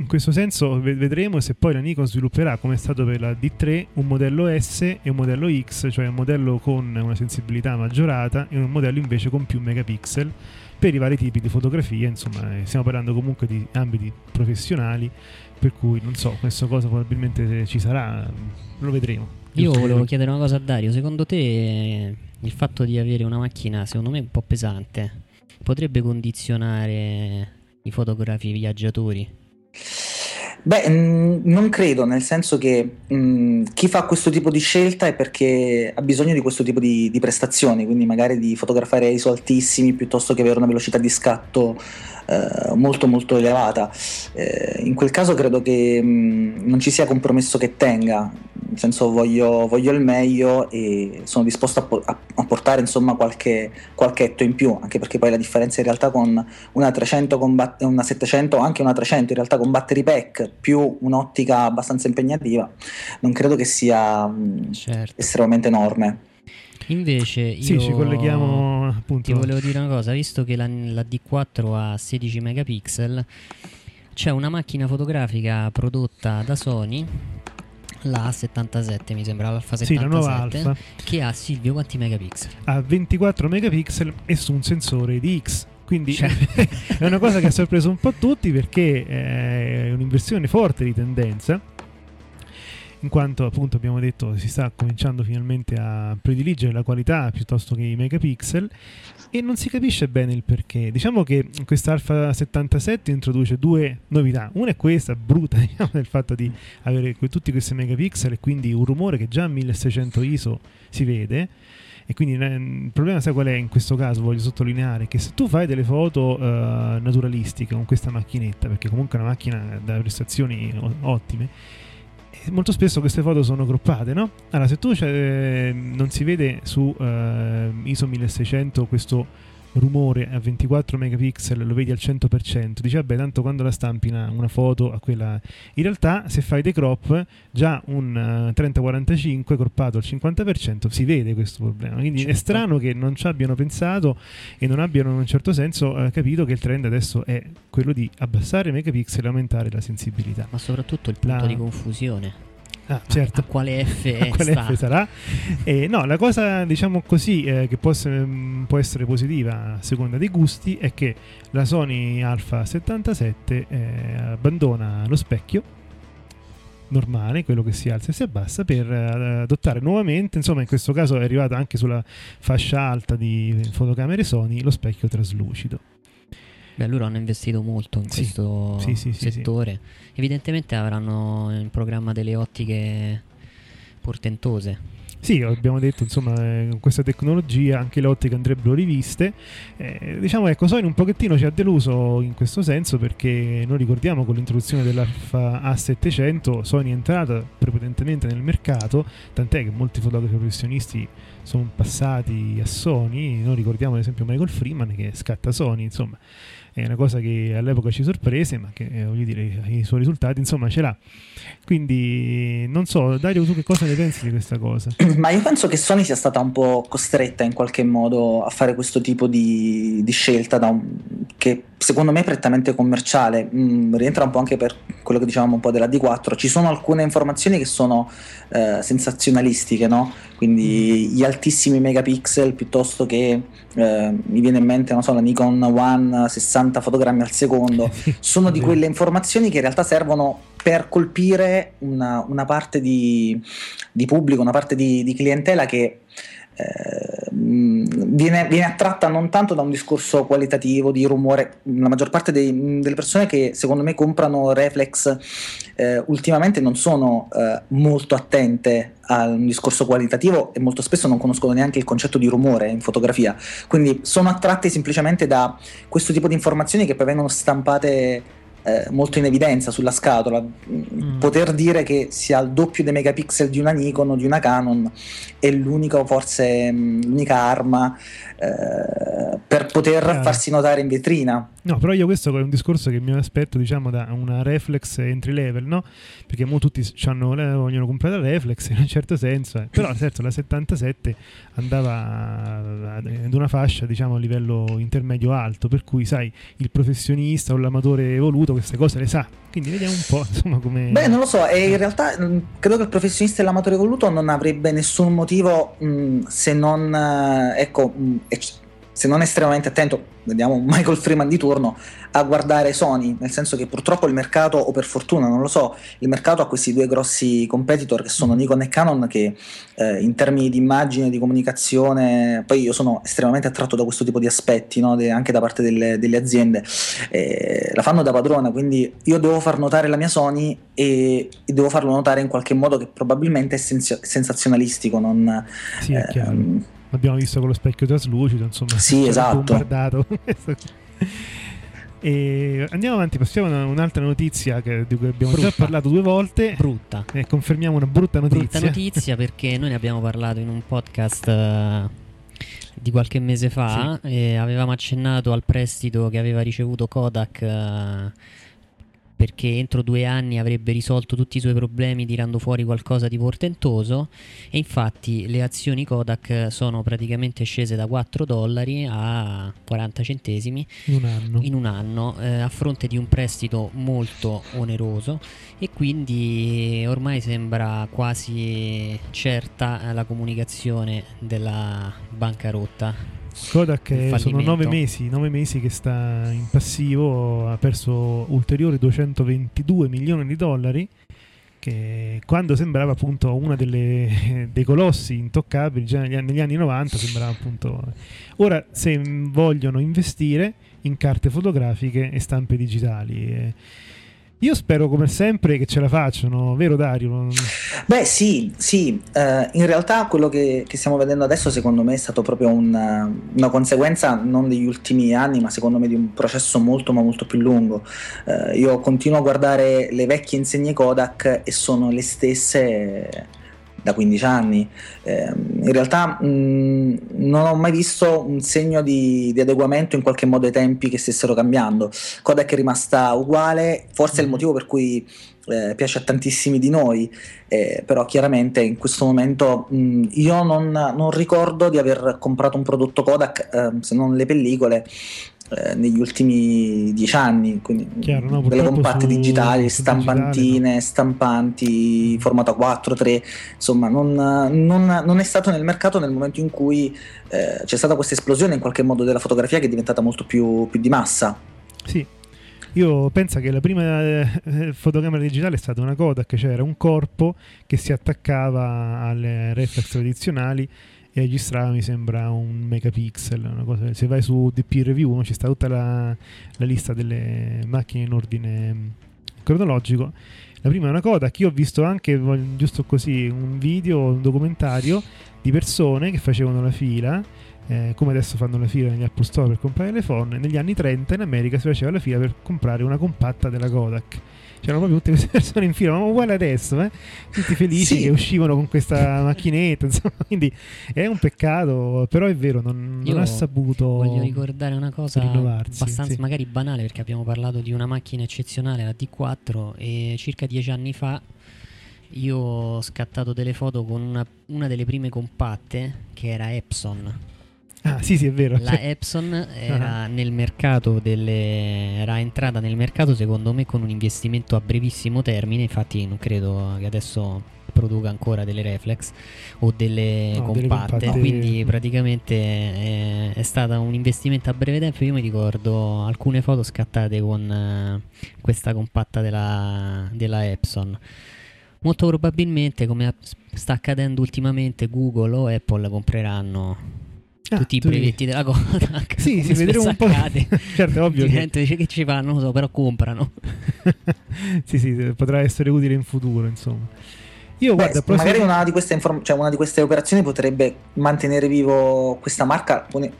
Speaker 3: in questo senso vedremo se poi la Nikon svilupperà, come è stato per la D3, un modello S e un modello X, cioè un modello con una sensibilità maggiorata e un modello invece con più megapixel per i vari tipi di fotografie, insomma, eh, stiamo parlando comunque di ambiti professionali, per cui non so, questa cosa probabilmente ci sarà, lo vedremo.
Speaker 2: Io volevo chiedere una cosa a Dario, secondo te il fatto di avere una macchina, secondo me un po' pesante, potrebbe condizionare i fotografi viaggiatori?
Speaker 4: Beh, mh, non credo, nel senso che mh, chi fa questo tipo di scelta è perché ha bisogno di questo tipo di, di prestazioni, quindi magari di fotografare ISO altissimi piuttosto che avere una velocità di scatto eh, molto molto elevata. Eh, in quel caso credo che mh, non ci sia compromesso che tenga, nel senso voglio, voglio il meglio e sono disposto a, po- a, portare insomma qualche, qualche etto in più, anche perché poi la differenza in realtà con una 300 con bat- una 700 anche una 300 in realtà con battery pack più un'ottica abbastanza impegnativa, non credo che sia certo. estremamente enorme.
Speaker 2: Invece io
Speaker 3: sì, ci colleghiamo appunto.
Speaker 2: Ti volevo dire una cosa, visto che la, la D4 ha 16 megapixel, c'è una macchina fotografica prodotta da Sony la A77 mi sembra l'Alfa 77
Speaker 3: sì, la nuova Alfa
Speaker 2: che ha Silvio quanti megapixel?
Speaker 3: Ha 24 megapixel e su un sensore di X quindi cioè. è una cosa che ha sorpreso un po' tutti perché è un'inversione forte di tendenza in quanto appunto abbiamo detto si sta cominciando finalmente a prediligere la qualità piuttosto che i megapixel e non si capisce bene il perché. Diciamo che questa Alpha 77 introduce due novità. Una è questa, brutta, diciamo, del fatto di avere tutti questi megapixel e quindi un rumore che già a 1600 ISO si vede. E quindi il problema, sai qual è in questo caso? Voglio sottolineare che se tu fai delle foto uh, naturalistiche con questa macchinetta, perché comunque è una macchina da prestazioni ottime, molto spesso queste foto sono croppate, no? Allora, se tu eh, non si vede su eh, ISO 1600 questo rumore a 24 megapixel lo vedi al 100% dici vabbè tanto quando la stampi una, una foto a quella. In realtà se fai dei crop già un uh, 30-45 croppato al 50% si vede questo problema. Quindi certo. è strano che non ci abbiano pensato e non abbiano in un certo senso uh, capito che il trend adesso è quello di abbassare i megapixel e aumentare la sensibilità.
Speaker 2: Ma soprattutto il punto la... di confusione
Speaker 3: Ah, certo.
Speaker 2: A, quale F,
Speaker 3: quale F sarà? Eh, no, la cosa diciamo così eh, che può essere, mm, può essere, positiva a seconda dei gusti è che la Sony Alpha 77 eh, abbandona lo specchio normale, quello che si alza e si abbassa, per uh, adottare nuovamente, insomma in questo caso è arrivata anche sulla fascia alta di fotocamere Sony, lo specchio traslucido.
Speaker 2: Beh, loro hanno investito molto in sì, questo sì, sì, settore. Evidentemente avranno in programma delle ottiche portentose.
Speaker 3: Sì, abbiamo detto, insomma, eh, con questa tecnologia anche le ottiche andrebbero riviste. Eh, diciamo, ecco, Sony un pochettino ci ha deluso in questo senso perché noi ricordiamo con l'introduzione dell'Alfa A700 Sony è entrata prepotentemente nel mercato, tant'è che molti fotografi professionisti sono passati a Sony. Noi ricordiamo ad esempio Michael Freeman che scatta Sony, insomma è una cosa che all'epoca ci sorprese, ma che eh, voglio dire, i suoi risultati insomma ce l'ha. Quindi non so, Dario, tu che cosa ne pensi di questa cosa?
Speaker 4: Ma io penso che Sony sia stata un po' costretta in qualche modo a fare questo tipo di, di scelta un, che secondo me è prettamente commerciale, mm, rientra un po' anche per quello che dicevamo un po' della D4, ci sono alcune informazioni che sono eh, sensazionalistiche, no? Quindi mm. gli altissimi megapixel piuttosto che eh, mi viene in mente non so, la Nikon One 60 fotogrammi al secondo, sono di quelle informazioni che in realtà servono per colpire una, una parte di, di, pubblico, una parte di, di clientela che viene, viene, attratta non tanto da un discorso qualitativo di rumore, la maggior parte dei, delle persone che secondo me comprano reflex eh, ultimamente non sono eh, molto attente a un discorso qualitativo e molto spesso non conoscono neanche il concetto di rumore in fotografia, quindi sono attratti semplicemente da questo tipo di informazioni che poi vengono stampate eh, molto in evidenza sulla scatola. Mm. Poter dire che sia il doppio dei megapixel di una Nikon o di una Canon è l'unica, forse mm, l'unica arma eh, per poter
Speaker 3: Chiaro.
Speaker 4: farsi notare in vetrina.
Speaker 3: No, però io questo è un discorso che mi aspetto, diciamo, da una reflex entry level, no? Perché mo tutti c'hanno, le- vogliono comprare la reflex in un certo senso, eh. però certo la 77 andava ad una fascia, diciamo, a livello intermedio alto, per cui sai, il professionista o l'amatore evoluto queste cose le sa. Quindi vediamo un po', insomma, come
Speaker 4: Beh, non lo so, e in realtà mh, credo che il professionista e l'amatore voluto non avrebbe nessun motivo mh, se non, eh, ecco, mh, ec- se non estremamente attento, vediamo un Michael Freeman di turno, a guardare Sony, nel senso che purtroppo il mercato, o per fortuna, non lo so, il mercato ha questi due grossi competitor che sono Nikon e Canon che eh, in termini di immagine, di comunicazione, poi io sono estremamente attratto da questo tipo di aspetti, no, de- anche da parte delle, delle aziende, eh, la fanno da padrona, quindi io devo far notare la mia Sony e, e devo farlo notare in qualche modo che probabilmente è sensio- sensazionalistico, non...
Speaker 3: Sì, è
Speaker 4: ehm,
Speaker 3: L'abbiamo visto con lo specchio traslucido, insomma.
Speaker 4: Sì, esatto.
Speaker 3: Bombardato. E andiamo avanti, passiamo a un'altra notizia che- di cui abbiamo già
Speaker 2: Brutta.
Speaker 3: parlato due volte.
Speaker 2: Brutta.
Speaker 3: E confermiamo una brutta notizia.
Speaker 2: Brutta notizia perché noi ne abbiamo parlato in un podcast eh, di qualche mese fa e avevamo accennato al prestito che aveva ricevuto Kodak eh, perché entro due anni avrebbe risolto tutti i suoi problemi tirando fuori qualcosa di portentoso e infatti le azioni Kodak sono praticamente scese da 4 dollari a 40 centesimi
Speaker 3: In un anno.
Speaker 2: in un anno eh, a fronte di un prestito molto oneroso e quindi ormai sembra quasi certa la comunicazione della bancarotta.
Speaker 3: Kodak sono nove mesi, nove mesi che sta in passivo, ha perso ulteriori 222 milioni di dollari. Che quando sembrava appunto uno dei colossi intoccabili, già negli, anni- negli anni 90 sembrava appunto. Ora, se vogliono investire in carte fotografiche e stampe digitali, eh, io spero come sempre che ce la facciano, vero Dario?
Speaker 4: Beh, sì, sì, eh, in realtà quello che, che stiamo vedendo adesso secondo me è stato proprio un- una conseguenza non degli ultimi anni, ma secondo me di un processo molto ma molto più lungo. Eh, io continuo a guardare le vecchie insegne Kodak e sono le stesse da 15 anni. Eh, in realtà mh, non ho mai visto un segno di, di adeguamento in qualche modo ai tempi che stessero cambiando. Kodak è rimasta uguale, forse è il motivo per cui eh, piace a tantissimi di noi, eh, però chiaramente in questo momento mh, io non, non ricordo di aver comprato un prodotto Kodak, ehm, se non le pellicole, eh, negli ultimi dieci anni, quindi
Speaker 3: Chiaro, no,
Speaker 4: delle compatte
Speaker 3: su-
Speaker 4: digitali,
Speaker 3: su
Speaker 4: stampantine, stampanti, formato 4, 3, insomma non, non- non è stato nel mercato nel momento in cui eh, c'è stata questa esplosione in qualche modo della fotografia che è diventata molto più, più di massa.
Speaker 3: Sì, io penso che la prima eh, fotocamera digitale è stata una Kodak, cioè era un corpo che si attaccava alle reflex tradizionali registrava, mi sembra, un megapixel. Una cosa. Se vai su DP Review no, ci sta tutta la, la lista delle macchine in ordine mm, cronologico. La prima è una Kodak, io ho visto anche, giusto così, un video, un documentario di persone che facevano la fila eh, come adesso fanno la fila negli Apple Store per comprare le phone, negli anni 30 in America si faceva la fila per comprare una compatta della Kodak. C'erano proprio tutte queste persone in fila, ma uguale adesso, eh? tutti felici
Speaker 4: Sì.
Speaker 3: che uscivano con questa macchinetta, insomma, quindi è un peccato, però è vero, non, non ha saputo
Speaker 2: Voglio ricordare una cosa
Speaker 3: rinnovarsi,
Speaker 2: abbastanza
Speaker 3: sì.
Speaker 2: magari banale perché abbiamo parlato di una macchina eccezionale, la D4, e circa dieci anni fa io ho scattato delle foto con una, una delle prime compatte che era Epson.
Speaker 3: Ah, sì, sì, è vero.
Speaker 2: La Epson era nel mercato delle era entrata nel mercato secondo me con un investimento a brevissimo termine, infatti non credo che adesso produca ancora delle reflex o delle
Speaker 3: No, delle
Speaker 2: compatte,
Speaker 3: compatte-
Speaker 2: quindi praticamente eh, è stato un investimento a breve tempo. Io mi ricordo alcune foto scattate con eh, questa compatta della, della Epson. Molto probabilmente, come sta accadendo ultimamente, Google o Apple compreranno
Speaker 3: Ah,
Speaker 2: tutti i
Speaker 3: tu dici-
Speaker 2: brevetti della Kodak.
Speaker 3: Sì, sì, vedremo un po'.
Speaker 2: accade.
Speaker 3: certo, ovvio che
Speaker 2: Gente dice che ci fanno, non lo so, però comprano.
Speaker 3: sì, sì, potrà essere utile in futuro, insomma. Io
Speaker 4: Beh,
Speaker 3: guarda,
Speaker 4: magari
Speaker 3: prossimo-
Speaker 4: una di, queste inform- cioè una di queste operazioni potrebbe mantenere vivo questa marca pone-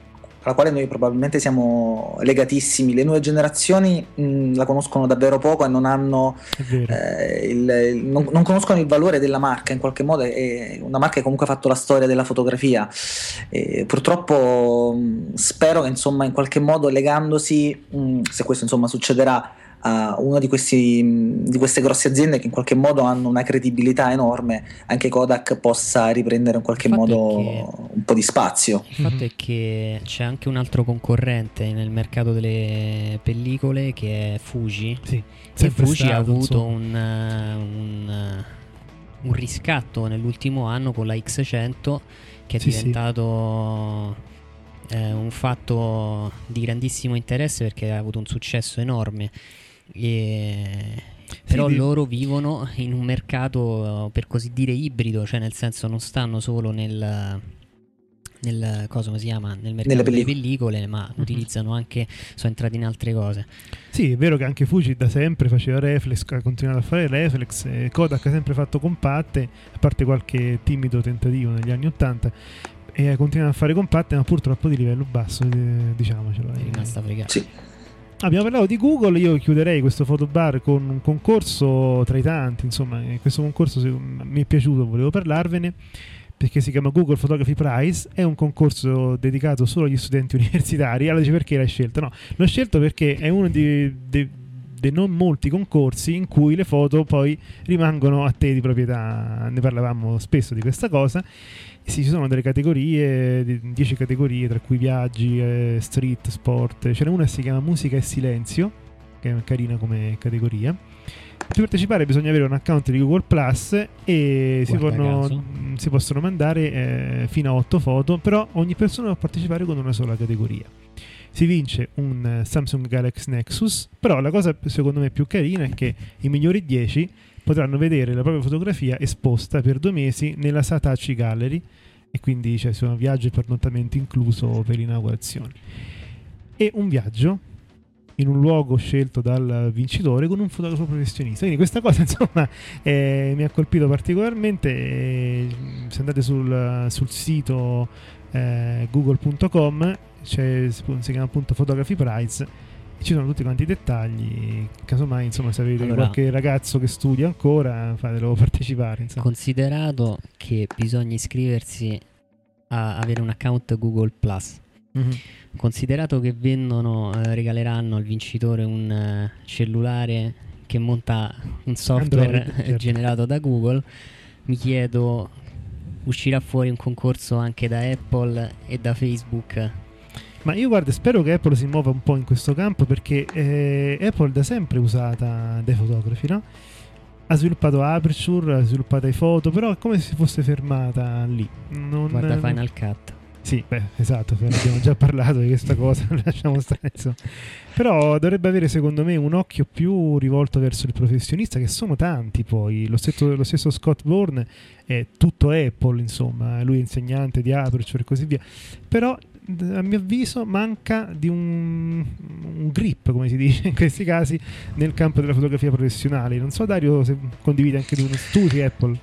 Speaker 4: alla quale noi probabilmente siamo legatissimi. Le nuove generazioni mh, la conoscono davvero poco e non hanno eh, il, non, non, conoscono il valore della marca in qualche modo. È una marca che comunque ha fatto la storia della fotografia. E purtroppo mh, spero che insomma in qualche modo legandosi, mh, se questo insomma succederà a una di, questi, di, queste grosse aziende che in qualche modo hanno una credibilità enorme, anche Kodak possa riprendere in qualche modo che, un po' di spazio.
Speaker 2: Il fatto è che c'è anche un altro concorrente nel mercato delle pellicole che è Fuji.
Speaker 3: Sì,
Speaker 2: e Fuji stato, ha avuto un, un, un, riscatto nell'ultimo anno con la X100 che è sì, diventato... Sì. Eh, un fatto di grandissimo interesse perché ha avuto un successo enorme e... Però sì, loro vivono in un mercato per così dire ibrido, cioè nel senso non stanno solo nel, nel cosa si chiama nel mercato delle pellicole, ma mm-hmm. utilizzano anche sono entrati in altre cose.
Speaker 3: Sì, è vero che anche Fuji da sempre faceva reflex, ha continuato a fare reflex, e Kodak ha sempre fatto compatte, a parte qualche timido tentativo negli anni 80 e ha continuato a fare compatte, ma purtroppo di livello basso, eh, diciamocelo.
Speaker 2: È rimasta fregata.
Speaker 4: Sì.
Speaker 3: Abbiamo parlato di Google, io chiuderei questo fotobar con un concorso tra i tanti, insomma, questo concorso mi è piaciuto, volevo parlarvene perché si chiama Google Photography Prize, è un concorso dedicato solo agli studenti universitari. Allora dice perché l'hai scelto? No, l'ho scelto perché è uno dei, dei, dei non molti concorsi in cui le foto poi rimangono a te di proprietà. Ne parlavamo spesso di questa cosa sì, ci sono delle categorie, 10 categorie, tra cui viaggi, eh, street, sport. Ce n'è una che si chiama musica e silenzio, che è carina come categoria. Per partecipare bisogna avere un account di Google Plus e si, possono, si possono, mandare eh, fino a 8 foto, però ogni persona può partecipare con una sola categoria. Si vince un Samsung Galaxy Nexus, però la cosa secondo me più carina è che i migliori 10 potranno vedere la propria fotografia esposta per due mesi nella Satachi Gallery e quindi cioè, sono viaggi e pernottamento incluso per inaugurazioni. E un viaggio in un luogo scelto dal vincitore con un fotografo professionista. Quindi questa cosa insomma eh, mi ha colpito particolarmente. Eh, se andate sul, sul sito eh, google.com si chiama appunto Photography Prize ci sono tutti quanti i dettagli. Casomai, insomma, se avete allora, qualche ragazzo che studia ancora, fatelo partecipare. Insomma.
Speaker 2: Considerato che bisogna iscriversi a avere un account Google Plus. Mm-hmm. Considerato che vendono, eh, regaleranno al vincitore un uh, cellulare che monta un software Android, certo. generato da Google, mi chiedo uscirà fuori un concorso anche da Apple e da Facebook
Speaker 3: ma io guarda, spero che Apple si muova un po' in questo campo perché eh, Apple da sempre usata dai fotografi, no? Ha sviluppato Aperture, ha sviluppato i foto, però è come se si fosse fermata lì.
Speaker 2: Non, guarda Final Cut.
Speaker 3: Sì, beh, esatto, abbiamo già parlato di questa cosa, lasciamo stare. Insomma. Però dovrebbe avere secondo me un occhio più rivolto verso il professionista, che sono tanti poi. Lo stesso, lo stesso Scott Bourne è tutto Apple, insomma, lui è insegnante di Aperture e così via. Però a mio avviso manca di un, un, grip, come si dice in questi casi, nel campo della fotografia professionale. Non so Dario se condivide anche di uno studio Apple.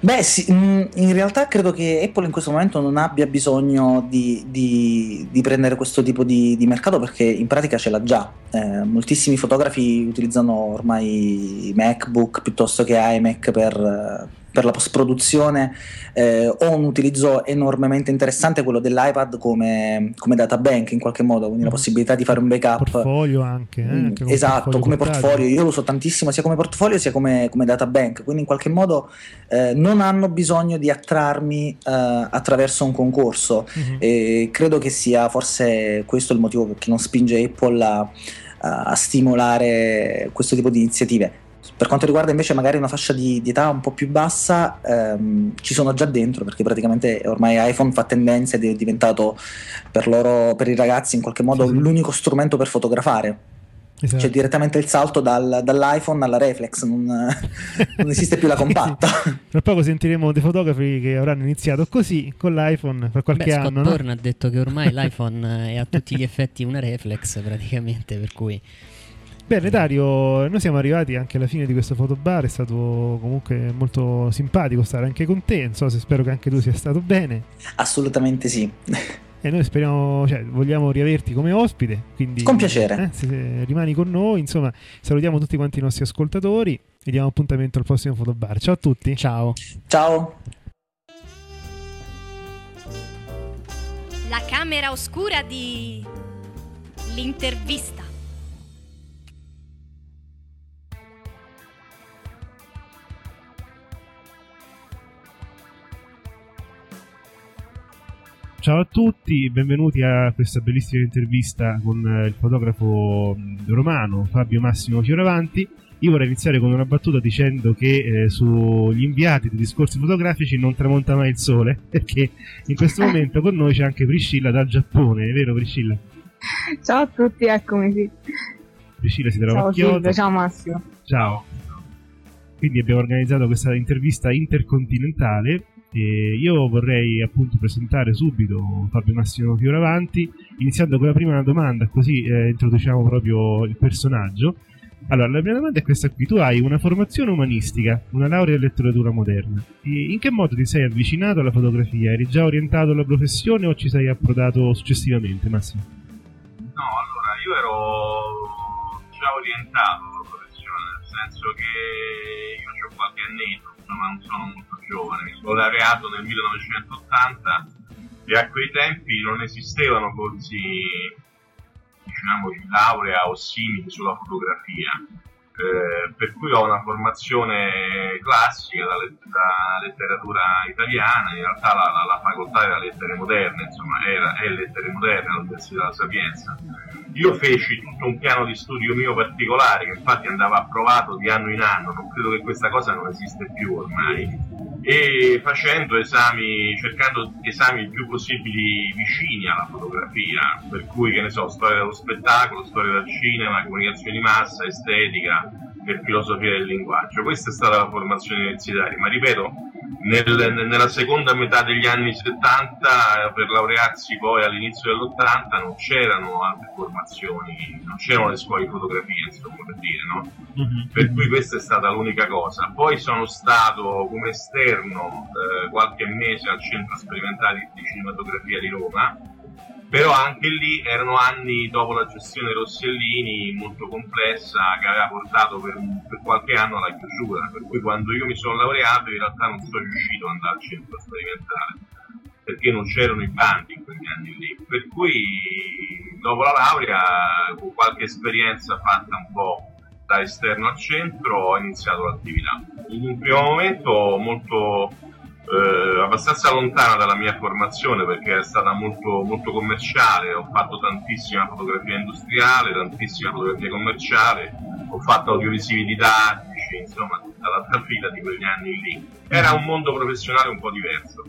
Speaker 4: Beh sì, mm, in realtà credo che Apple in questo momento non abbia bisogno di, di, di prendere questo tipo di, di, mercato perché in pratica ce l'ha già. Eh, moltissimi fotografi utilizzano ormai MacBook piuttosto che iMac per per la post-produzione eh, ho un utilizzo enormemente interessante quello dell'iPad come, come databank in qualche modo, quindi mm. la possibilità di fare un backup.
Speaker 3: Portfolio anche. Eh,
Speaker 4: anche mm, esatto, portfolio come portato. portfolio. Io lo uso tantissimo sia come portfolio sia come, come databank, quindi in qualche modo eh, non hanno bisogno di attrarmi eh, attraverso un concorso mm-hmm. e credo che sia forse questo il motivo che non spinge Apple a, a stimolare questo tipo di iniziative per quanto riguarda invece magari una fascia di, di età un po' più bassa, ehm, ci sono già dentro perché praticamente ormai iPhone fa tendenza ed è diventato per loro, per i ragazzi in qualche modo, sì. l'unico strumento per fotografare. Esatto. Cioè direttamente il salto dal, dall'iPhone alla reflex, non, non esiste più la compatta.
Speaker 3: Tra poco sentiremo dei fotografi che avranno iniziato così con l'iPhone per qualche
Speaker 2: Beh,
Speaker 3: anno.
Speaker 2: Scott
Speaker 3: no?
Speaker 2: ha detto che ormai l'iPhone è a tutti gli effetti una reflex praticamente, per cui...
Speaker 3: Bene Dario, noi siamo arrivati anche alla fine di questo fotobar, è stato comunque molto simpatico stare anche con te, non so se spero che anche tu sia stato bene.
Speaker 4: Assolutamente sì.
Speaker 3: E noi speriamo, cioè, vogliamo riaverti come ospite. Quindi,
Speaker 4: con piacere.
Speaker 3: Eh, se, se rimani con noi, insomma, salutiamo tutti quanti i nostri ascoltatori e diamo appuntamento al prossimo fotobar. Ciao a tutti.
Speaker 2: Ciao.
Speaker 4: Ciao.
Speaker 1: La camera oscura di l'intervista.
Speaker 3: Ciao a tutti, benvenuti a questa bellissima intervista con eh, il fotografo romano Fabio Massimo Fioravanti. Io vorrei iniziare con una battuta dicendo che eh, sugli inviati dei discorsi fotografici non tramonta mai il sole, perché in questo momento con noi c'è anche Priscilla dal Giappone, è vero Priscilla?
Speaker 5: Ciao a tutti, eccomi qui.
Speaker 3: Priscilla si trova
Speaker 5: ciao,
Speaker 3: a Kyoto.
Speaker 5: Ciao Massimo.
Speaker 3: Ciao. Quindi abbiamo organizzato questa intervista intercontinentale e io vorrei appunto presentare subito Fabio Massimo Fioravanti, iniziando con la prima domanda, così eh, introduciamo proprio il personaggio. Allora, la prima domanda è questa qui. Tu hai una formazione umanistica, una laurea in letteratura moderna. E in che modo ti sei avvicinato alla fotografia? Eri già orientato alla professione o ci sei approdato successivamente, Massimo?
Speaker 6: No, allora, io ero già orientato alla professione, nel senso che io ho qualche annetto, insomma non sono molto giovane, sono laureato nel 1980 e a quei tempi non esistevano corsi diciamo di laurea o simili sulla fotografia. Eh, per cui ho una formazione classica da, da letteratura italiana, in realtà la, la, la, facoltà era lettere moderne, insomma era, è lettere moderne all'Università della Sapienza. Io feci tutto un piano di studio mio particolare che infatti andava approvato di anno in anno, non credo che questa cosa non esiste più ormai, e facendo esami, cercando esami il più possibili vicini alla fotografia, per cui che ne so, storia dello spettacolo, storia del cinema, comunicazione di massa, estetica e filosofia del linguaggio. Questa è stata la formazione universitaria, ma ripeto, nel, nella seconda metà degli anni 70 per laurearsi poi all'inizio dell'80 non c'erano altre formazioni, non c'erano le scuole di fotografia, insomma, per dire, no? Mm-hmm. Per cui questa è stata l'unica cosa. Poi sono stato come esterno eh, qualche mese al Centro Sperimentale di Cinematografia di Roma però anche lì erano anni dopo la gestione Rossellini molto complessa che aveva portato per, per, qualche anno alla chiusura, per cui quando io mi sono laureato in realtà non sono riuscito ad andare al centro sperimentale perché non c'erano i bandi in quegli anni lì, per cui dopo la laurea con qualche esperienza fatta un po' da esterno al centro ho iniziato l'attività. In un primo momento molto eh, abbastanza lontana dalla mia formazione perché è stata molto, molto commerciale, ho fatto tantissima fotografia industriale, tantissima fotografia commerciale, ho fatto audiovisivi didattici, insomma tutta la trafila di quegli anni lì. Era un mondo professionale un po' diverso.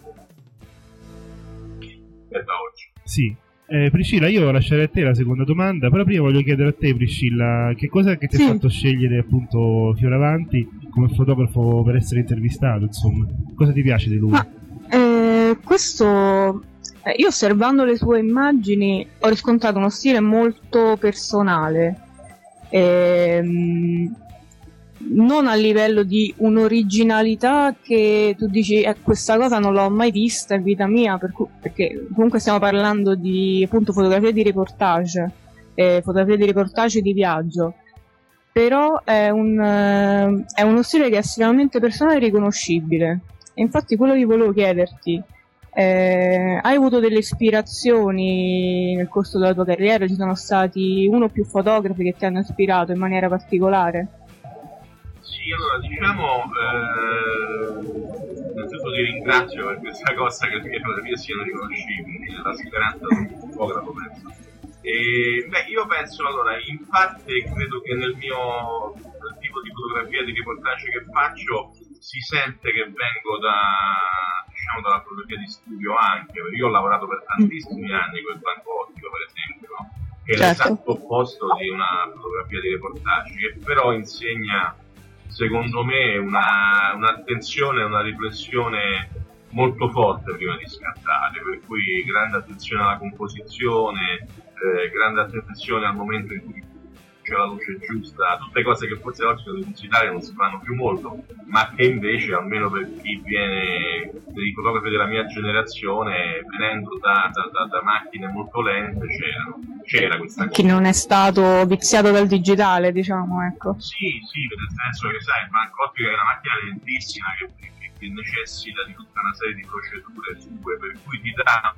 Speaker 6: E da oggi.
Speaker 3: Sì, eh, Priscilla, io lascerei a te la seconda domanda, però prima voglio chiedere a te, Priscilla, che cosa che ti sì. ha fatto scegliere appunto Fioravanti come fotografo per essere intervistato, insomma? Cosa ti piace di lui?
Speaker 5: Ma, eh, questo, eh, io osservando le sue immagini ho riscontrato uno stile molto personale. Ehm, non a livello di un'originalità che tu dici eh, questa cosa non l'ho mai vista in vita mia perché, perché comunque stiamo parlando di appunto fotografie di reportage eh, fotografie di reportage di viaggio però è, un, eh, è uno stile che è estremamente personale e riconoscibile e infatti quello che volevo chiederti eh, hai avuto delle ispirazioni nel corso della tua carriera? Ci sono stati uno o più fotografi che ti hanno ispirato in maniera particolare?
Speaker 6: Sì, allora diciamo, eh, innanzitutto ti ringrazio per questa cosa che le fotografie siano riconoscibili, la speranza di un fotografo penso. E, beh, io penso allora, in parte credo che nel mio nel tipo di fotografia di reportage che faccio si sente che vengo da, diciamo, dalla fotografia di studio anche, perché io ho lavorato per tantissimi anni con il banco ottico per esempio, che certo. è l'esatto opposto di una fotografia di reportage, che però insegna secondo me una, un'attenzione e una riflessione molto forte prima di scattare, per cui grande attenzione alla composizione, eh, grande attenzione al momento in cui c'è la luce giusta, tutte cose che forse oggi in Italia non si fanno più molto, ma che invece, almeno per chi viene, per i fotografi della mia generazione, venendo da, da, da, da macchine molto lente, c'erano. C'era questa cosa.
Speaker 5: Chi non è stato viziato dal digitale, diciamo, ecco.
Speaker 6: Sì, sì, nel senso che sai, il Bancotti è una macchina lentissima che, che, necessita di tutta una serie di procedure sue, per cui ti dà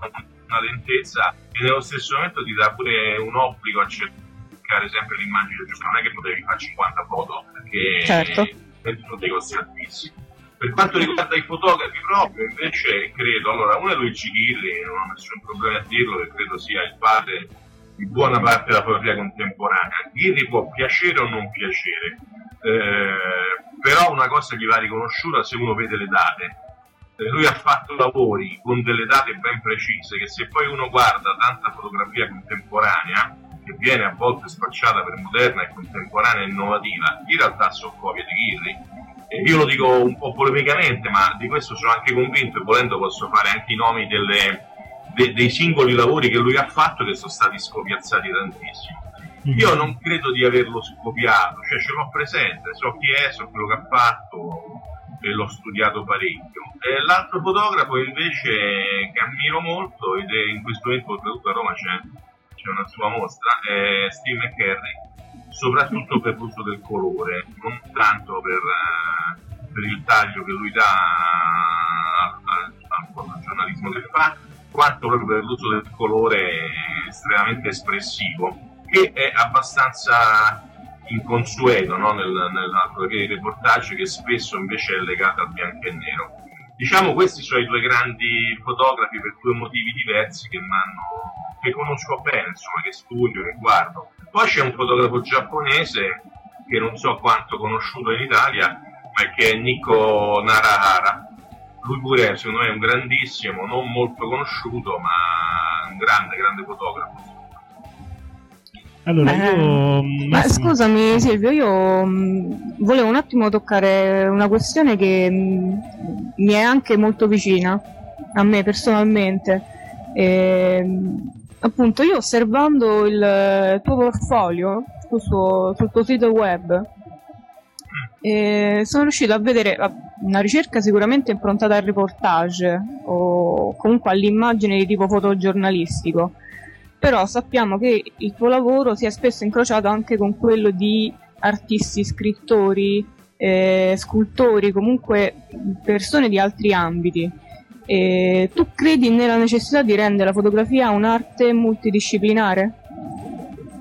Speaker 6: una lentezza e nello stesso momento ti dà pure un obbligo a cercare sempre l'immagine giusta, non è che potevi fare 50 foto perché
Speaker 5: Certo.
Speaker 6: sono dei costi altissimi. Per quanto riguarda i fotografi proprio, invece, credo, allora, uno è Luigi Ghirri, non ho nessun problema a dirlo, che credo sia il padre di buona parte della fotografia contemporanea. Ghirri può piacere o non piacere, eh, però una cosa gli va riconosciuta se uno vede le date. Eh, lui ha fatto lavori con delle date ben precise che se poi uno guarda tanta fotografia contemporanea, che viene a volte spacciata per moderna e contemporanea e innovativa, in realtà sono copie di Ghirri. E io lo dico un po' polemicamente, ma di questo sono anche convinto e volendo posso fare anche i nomi delle, de- dei singoli lavori che lui ha fatto che sono stati scopiazzati tantissimo. Io non credo di averlo scopiato, cioè ce l'ho presente, so chi è, so quello che ha fatto e l'ho studiato parecchio. E l'altro fotografo invece che ammiro molto ed è in questo momento oltretutto a Roma c'è, c'è una sua mostra, è Steve McCarry, soprattutto per l'uso del colore, non tanto per, eh, per il taglio che lui dà al, al, al fotogiornalismo che fa, quanto proprio per l'uso del colore estremamente espressivo che è abbastanza inconsueto no? Nel, nella fotografia di reportage che spesso invece è legata al bianco e nero. Diciamo questi sono i due grandi fotografi per due motivi diversi che, che conosco bene, insomma, che studio, che guardo. Poi c'è un fotografo giapponese che non so quanto conosciuto in Italia, ma che è Nico Narahara. Lui pure secondo me è un grandissimo, non molto conosciuto, ma un grande, grande fotografo.
Speaker 3: Allora,
Speaker 5: Eh,
Speaker 3: io.
Speaker 5: Ma scusami Silvio, io mh, volevo un attimo toccare una questione che mh, mi è anche molto vicina a me personalmente. Ehm, appunto, io osservando il tuo portfolio sul, suo- sul tuo sito web, eh, sono riuscito a vedere una ricerca sicuramente improntata al reportage o comunque all'immagine di tipo fotogiornalistico però sappiamo che il tuo lavoro si è spesso incrociato anche con quello di artisti, scrittori, eh, scultori, comunque persone di altri ambiti. Eh, tu credi nella necessità di rendere la fotografia un'arte multidisciplinare?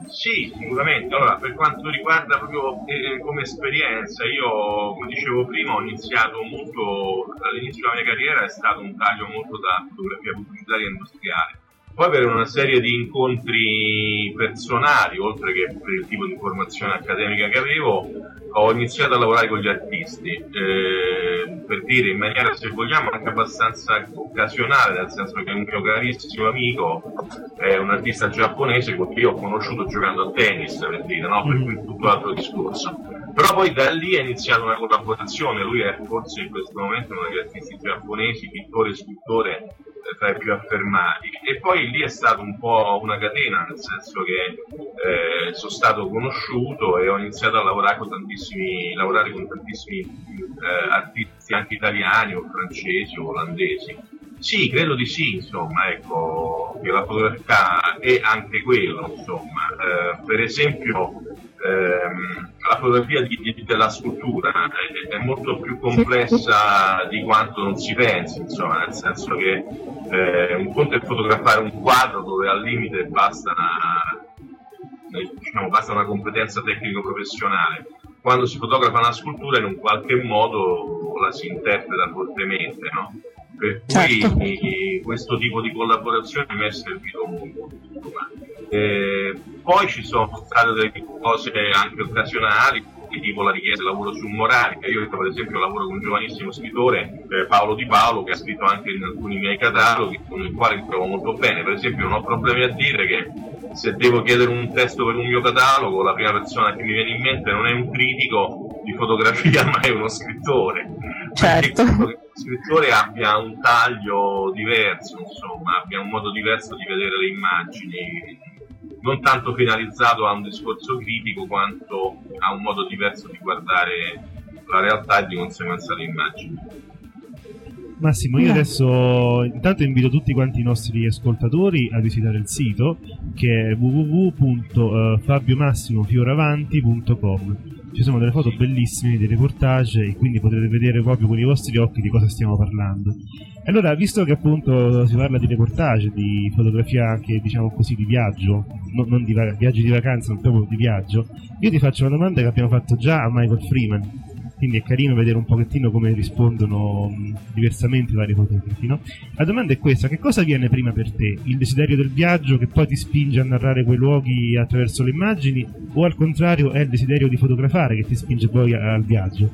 Speaker 6: Sì, sicuramente. Allora, per quanto riguarda proprio eh, come esperienza, io, come dicevo prima, ho iniziato molto, all'inizio della mia carriera è stato un taglio molto da fotografia pubblicitaria e industriale. Poi per una serie di incontri personali, oltre che per il tipo di formazione accademica che avevo, ho iniziato a lavorare con gli artisti, eh, per dire in maniera, se vogliamo, anche abbastanza occasionale, nel senso che un mio carissimo amico è un artista giapponese che io ho conosciuto giocando a tennis, per dire, no? per cui tutto altro discorso. Però poi da lì è iniziata una collaborazione, lui è forse in questo momento uno degli artisti giapponesi, pittore e scultore eh, tra i più affermati e poi lì è stato un po' una catena nel senso che eh, sono stato conosciuto e ho iniziato a lavorare con tantissimi, lavorare con tantissimi eh, artisti anche italiani o francesi o olandesi sì, credo di sì, insomma, ecco, che la fotografia è anche quello, insomma, Eh, per esempio ehm, la fotografia di- di- della scultura è, è molto più complessa di quanto non si pensi, insomma, nel senso che eh, un conto è fotografare un quadro dove al limite basta una, diciamo, basta una competenza tecnico-professionale. Quando si fotografa una scultura in un qualche modo la si interpreta fortemente, no? Per cui
Speaker 5: Certo.
Speaker 6: eh, questo tipo di collaborazione mi è servito molto. Eh, poi ci sono state delle cose anche occasionali, tipo la richiesta di lavoro su Moralica. Io per esempio lavoro con un giovanissimo scrittore, eh, Paolo Di Paolo, che ha scritto anche in alcuni miei cataloghi, con il quale mi trovo molto bene. Per esempio non ho problemi a dire che se devo chiedere un testo per un mio catalogo, la prima persona che mi viene in mente non è un critico di fotografia, ma è uno scrittore.
Speaker 5: Certo.
Speaker 6: Perché scrittore abbia un taglio diverso, insomma, abbia un modo diverso di vedere le immagini non tanto finalizzato a un discorso critico quanto a un modo diverso di guardare la realtà e di conseguenza le immagini.
Speaker 3: Massimo, io adesso intanto invito tutti quanti i nostri ascoltatori a visitare il sito che è www.fabiomassimofioravanti.com. Ci sono delle foto bellissime, dei reportage e quindi potrete vedere proprio con i vostri occhi di cosa stiamo parlando. Allora, visto che appunto si parla di reportage, di fotografia anche diciamo così di viaggio, no, non di va- viaggi di vacanza, ma proprio di viaggio, io ti faccio una domanda che abbiamo fatto già a Michael Freeman quindi è carino vedere un pochettino come rispondono mh, diversamente i vari fotografi. No? La domanda è questa: che cosa viene prima per te? Il desiderio del viaggio che poi ti spinge a narrare quei luoghi attraverso le immagini, o al contrario è il desiderio di fotografare che ti spinge poi al viaggio?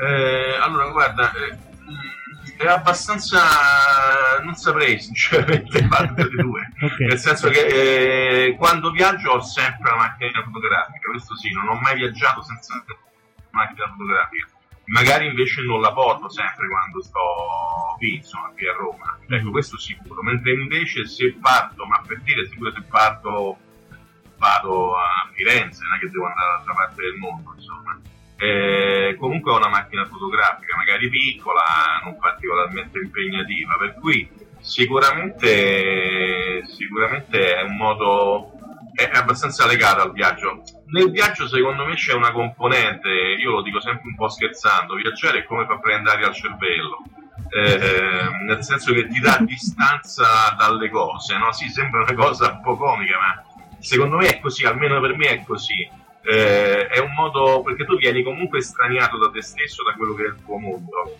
Speaker 6: Eh, allora, guarda, eh, è abbastanza. non saprei sinceramente quale delle due.
Speaker 3: Ok.
Speaker 6: Nel senso che eh, quando viaggio ho sempre la macchina fotografica, questo sì, non ho mai viaggiato senza macchina fotografica. Magari invece non la porto sempre quando sto qui, insomma, qui a Roma. Ecco, questo sicuro. Mentre invece se parto, ma per dire sicuro se parto vado a Firenze, non è che devo andare dall'altra parte del mondo, insomma. Eh, comunque ho una macchina fotografica, magari piccola, non particolarmente impegnativa, per cui sicuramente, sicuramente è un modo è abbastanza legato al viaggio. Nel viaggio secondo me c'è una componente, io lo dico sempre un po' scherzando, viaggiare è come far prendere al cervello. Eh, nel senso che ti dà distanza dalle cose, no? Sì, sembra una cosa un po' comica, ma secondo me è così, almeno per me è così. Eh, è un modo perché tu vieni comunque straniato da te stesso, da quello che è il tuo mondo.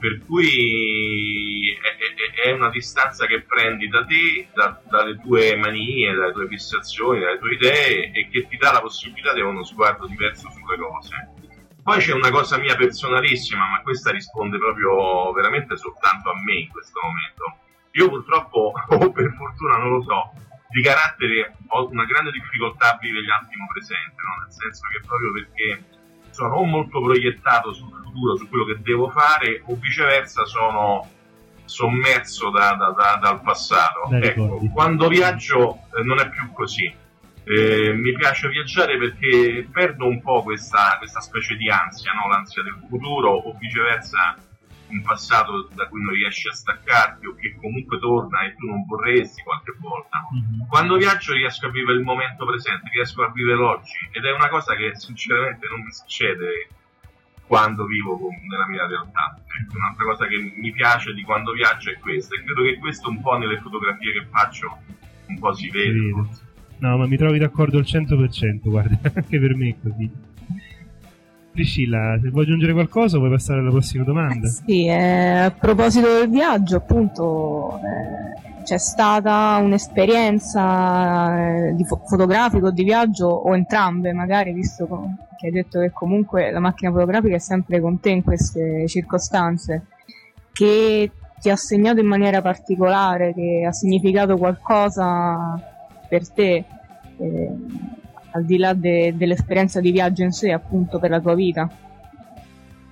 Speaker 6: Per cui è, è- è una distanza che prendi da te, da- dalle tue manie, dalle tue fissazioni, dalle tue idee e che ti dà la possibilità di avere uno sguardo diverso sulle cose. Poi c'è una cosa mia personalissima, ma questa risponde proprio veramente soltanto a me in questo momento. Io purtroppo, o per fortuna non lo so, di carattere ho una grande difficoltà a vivere l'attimo presente, no? nel senso che proprio perché sono o molto proiettato sul futuro, su quello che devo fare, o viceversa sono sommerso da- da- da- dal passato.
Speaker 3: Dai
Speaker 6: Ecco, quando viaggio eh, non è più così. Eh, mi piace viaggiare perché perdo un po' questa, questa specie di ansia, no? l'ansia del futuro o viceversa un passato da cui non riesci a staccarti o che comunque torna e tu non vorresti qualche volta.
Speaker 3: Mhm.
Speaker 6: Quando viaggio riesco a vivere il momento presente, riesco a vivere l'oggi ed è una cosa che sinceramente non mi succede quando vivo con- nella mia realtà. Ecco, un'altra cosa che mi piace di quando viaggio è questa e credo che questo un po' nelle fotografie che faccio un po' si vede.
Speaker 3: No, ma mi trovi d'accordo al 100%, guarda, anche per me è così. Priscilla, se vuoi aggiungere qualcosa vuoi passare alla prossima domanda?
Speaker 5: Sì, eh, a proposito del viaggio, appunto, eh, c'è stata un'esperienza eh, di fo- fotografica o di viaggio o entrambe, magari, visto che hai detto che comunque la macchina fotografica è sempre con te in queste circostanze, che ti ha segnato in maniera particolare, che ha significato qualcosa per te, eh, al di là de- dell'esperienza di viaggio in sé, appunto, per la tua vita.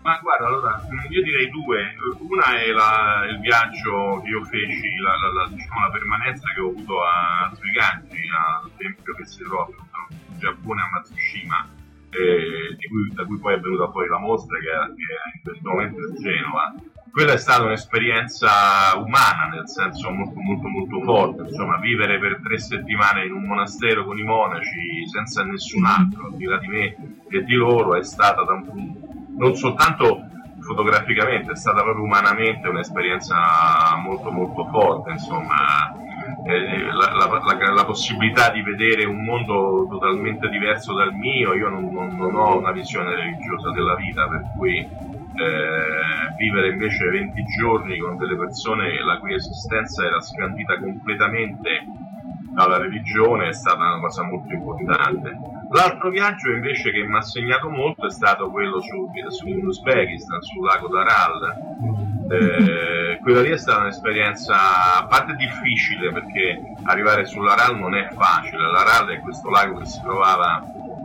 Speaker 6: Ma guarda, allora, mm, io direi due. Una è la- il viaggio che io feci, la, la- la- diciamo, la permanenza che ho avuto a Suiganji, al tempio che si trova in Giappone a Matsushima, eh, cui- da cui poi è venuta poi la mostra che è, è in questo momento a Genova. Quella è stata un'esperienza umana, nel senso molto molto molto forte, insomma, vivere per tre settimane in un monastero con i monaci senza nessun altro, al di là di me e di loro, è stata non soltanto fotograficamente, è stata proprio umanamente un'esperienza molto molto forte, insomma, Eh, la, la- la- la possibilità di vedere un mondo totalmente diverso dal mio, io non, non- non ho una visione religiosa della vita, per cui eh, vivere invece 20 giorni con delle persone la cui esistenza era scandita completamente dalla religione è stata una cosa molto importante. L'altro viaggio invece che mi ha segnato molto è stato quello su, su in Uzbekistan, sul lago d'Aral. Eh, quella lì è stata un'esperienza a parte difficile perché arrivare sull'Aral non è facile. L'Aral è questo lago che si trovava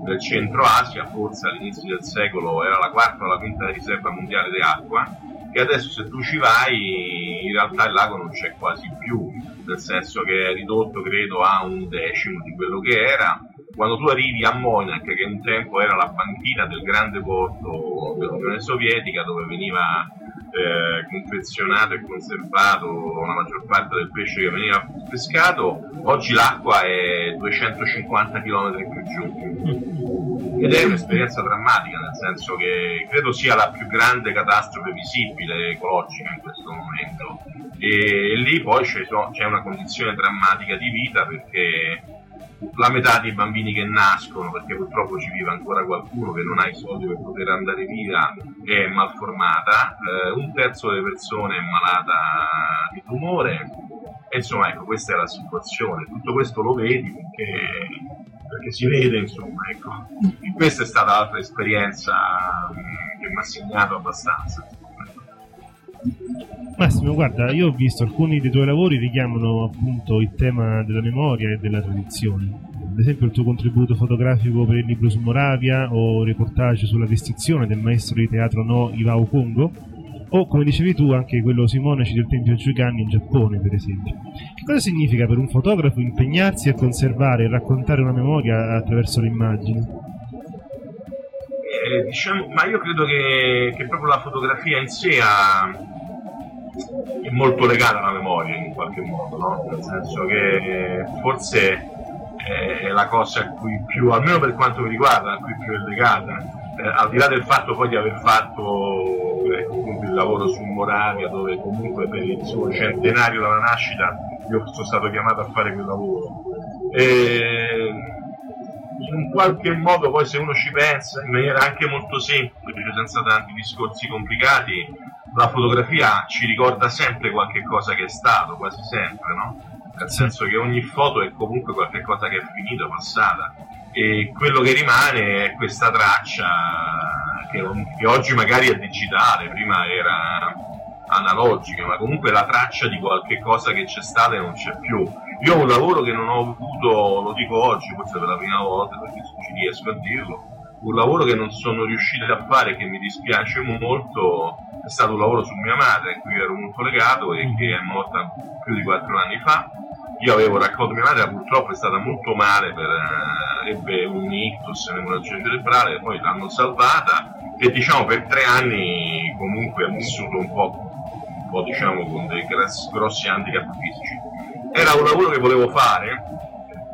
Speaker 6: nel centro Asia, forse all'inizio del secolo era la quarta o la quinta riserva mondiale di acqua che adesso se tu ci vai in realtà il lago non c'è quasi più, nel senso che è ridotto credo a un decimo di quello che era. Quando tu arrivi a Monac, che un tempo era la banchina del grande porto dell'Unione Sovietica, dove veniva eh, confezionato e conservato la maggior parte del pesce che veniva pescato, oggi l'acqua è 250 km più giù. Ed è un'esperienza drammatica, nel senso che credo sia la più grande catastrofe visibile ecologica in questo momento. E lì poi c'è, c'è una condizione drammatica di vita perché la metà dei bambini che nascono, perché purtroppo ci vive ancora qualcuno che non ha i soldi per poter andare via, è malformata, eh, un terzo delle persone è malata di tumore, e insomma ecco questa è la situazione, tutto questo lo vedi perché, perché si vede insomma ecco. Questa è stata l'altra esperienza mm, che mi ha segnato abbastanza.
Speaker 3: Massimo, guarda, io ho visto alcuni dei tuoi lavori richiamano appunto il tema della memoria e della tradizione. Ad esempio il tuo contributo fotografico per il libro su Moravia o reportage sulla vestizione del maestro di teatro No Ivao Kongo o come dicevi tu anche quello sui monaci del Tempio Jukan in Giappone per esempio. Che cosa significa per un fotografo impegnarsi a conservare e raccontare una memoria attraverso le immagini?
Speaker 6: Eh, diciamo, ma io credo che, che proprio la fotografia in sé ha è molto legata alla memoria in qualche modo, no? nel senso che forse è la cosa a cui più, almeno per quanto mi riguarda, a cui più è legata. Eh, al di là del fatto poi di aver fatto eh, il lavoro su Moravia, dove comunque per il suo centenario dalla nascita io sono stato chiamato a fare quel lavoro. E in qualche modo poi se uno ci pensa in maniera anche molto semplice, senza tanti discorsi complicati, la fotografia ci ricorda sempre qualche cosa che è stato, quasi sempre, no? Nel senso che ogni foto è comunque qualche cosa che è finita, passata. E quello che rimane è questa traccia che, che oggi magari è digitale, prima era analogica, ma comunque la traccia di qualche cosa che c'è stata e non c'è più. Io ho un lavoro che non ho avuto, lo dico oggi, forse per la prima volta, perché ci riesco a dirlo, un lavoro che non sono riuscito a fare che mi dispiace molto è stato un lavoro su mia madre, a cui ero molto legato e che è morta più di quattro anni fa. Io avevo raccolto mia madre, purtroppo è stata molto male, per, eh, ebbe un ictus, un'emorragia cerebrale, poi l'hanno salvata e diciamo per tre anni comunque ha vissuto un po', un po' diciamo con dei grossi, grossi handicap fisici. Era un lavoro che volevo fare,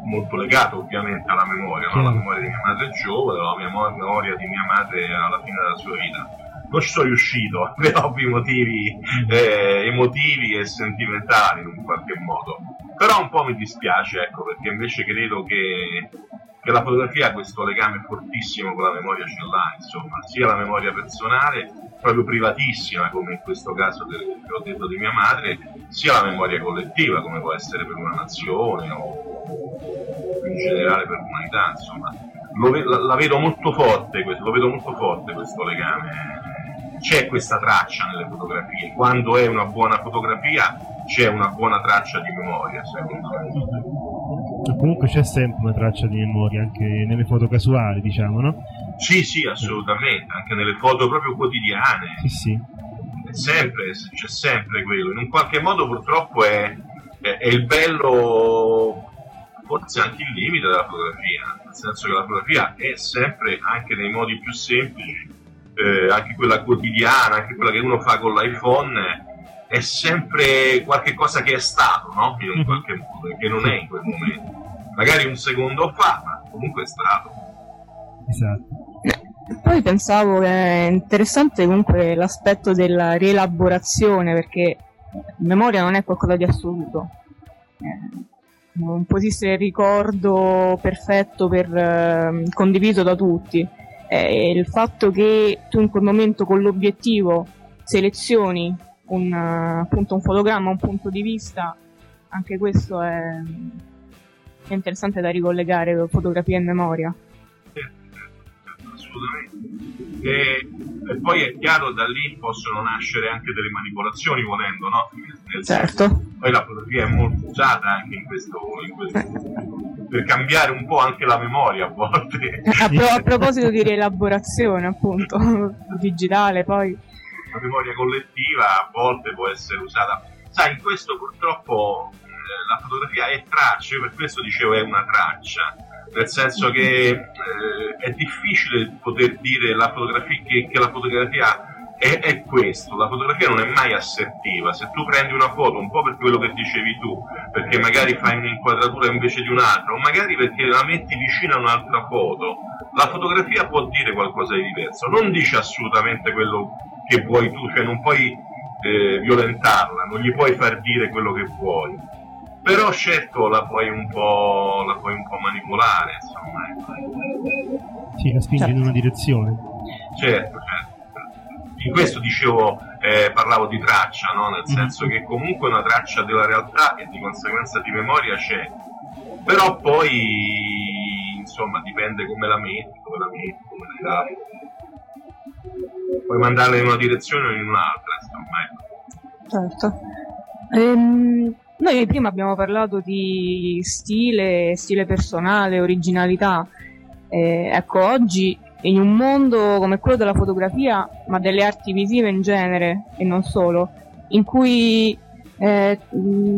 Speaker 6: molto legato ovviamente alla memoria, no? alla memoria di mia madre giovane, alla memoria di mia madre alla fine della sua vita non ci sono riuscito per ovvi motivi eh, emotivi e sentimentali in un qualche modo. Però un po' mi dispiace, ecco, perché invece credo che, che la fotografia ha questo legame fortissimo con la memoria ce l'ha, insomma, sia la memoria personale, proprio privatissima, come in questo caso del, che ho detto di mia madre, sia la memoria collettiva, come può essere per una nazione o in generale per l'umanità, insomma. Lo, la, la, vedo molto forte, lo vedo molto forte questo legame c'è questa traccia nelle fotografie. Quando è una buona fotografia c'è una buona traccia di memoria, secondo me.
Speaker 3: Comunque c'è sempre una traccia di memoria anche nelle foto casuali, diciamo, no?
Speaker 6: Sì, sì, assolutamente, anche nelle foto proprio quotidiane.
Speaker 3: Sì, sì.
Speaker 6: Sempre, c'è sempre quello. In un qualche modo purtroppo è, è, è il bello forse anche il limite della fotografia, nel senso che la fotografia è sempre, anche nei modi più semplici, eh, anche quella quotidiana, anche quella che uno fa con l'iPhone, è sempre qualche cosa che è stato, no? In un mhm. qualche modo, che non è in quel momento. Magari un secondo fa, ma comunque è stato.
Speaker 3: Esatto.
Speaker 5: Poi pensavo che è interessante comunque l'aspetto della rielaborazione, perché memoria non è qualcosa di assoluto. Eh, non può esistere il ricordo perfetto per, eh, condiviso da tutti eh, il fatto che tu in quel momento con l'obiettivo selezioni un, appunto, un fotogramma, un punto di vista, anche questo è, è interessante da ricollegare fotografia e memoria.
Speaker 6: Assolutamente. E, e, poi è chiaro da lì possono nascere anche delle manipolazioni volendo, no?
Speaker 5: Nel certo. Senso,
Speaker 6: poi la fotografia è molto usata anche in questo, in questo eh. Per cambiare un po' anche la memoria a volte.
Speaker 5: A, pro- a proposito di rielaborazione, appunto, digitale, poi.
Speaker 6: la memoria collettiva a volte può essere usata. Sai, in questo purtroppo eh, la fotografia è traccia, io per questo dicevo è una traccia, nel senso che eh, è difficile poter dire la fotografia, che, che la fotografia è, è, questo, la fotografia non è mai assertiva, se tu prendi una foto un po' per quello che dicevi tu, perché magari fai un'inquadratura invece di un'altra, o magari perché la metti vicino a un'altra foto, la fotografia può dire qualcosa di diverso, non dice assolutamente quello che vuoi tu, cioè non puoi eh, violentarla, non gli puoi far dire quello che vuoi. Però certo la puoi un po', la puoi un po manipolare, insomma.
Speaker 3: Sì, la spingi certo. in una direzione.
Speaker 6: Certo, certo in questo dicevo, eh, parlavo di traccia, no? nel mhm. senso che comunque una traccia della realtà e di conseguenza di memoria c'è, però poi insomma dipende come la metti, come la metti, come la dai. Puoi mandarla in una direzione o in un'altra, insomma.
Speaker 5: Ecco. Certo. Ehm, noi prima abbiamo parlato di stile, stile personale, originalità. Eh, ecco, oggi in un mondo come quello della fotografia, ma delle arti visive in genere e non solo, in cui eh,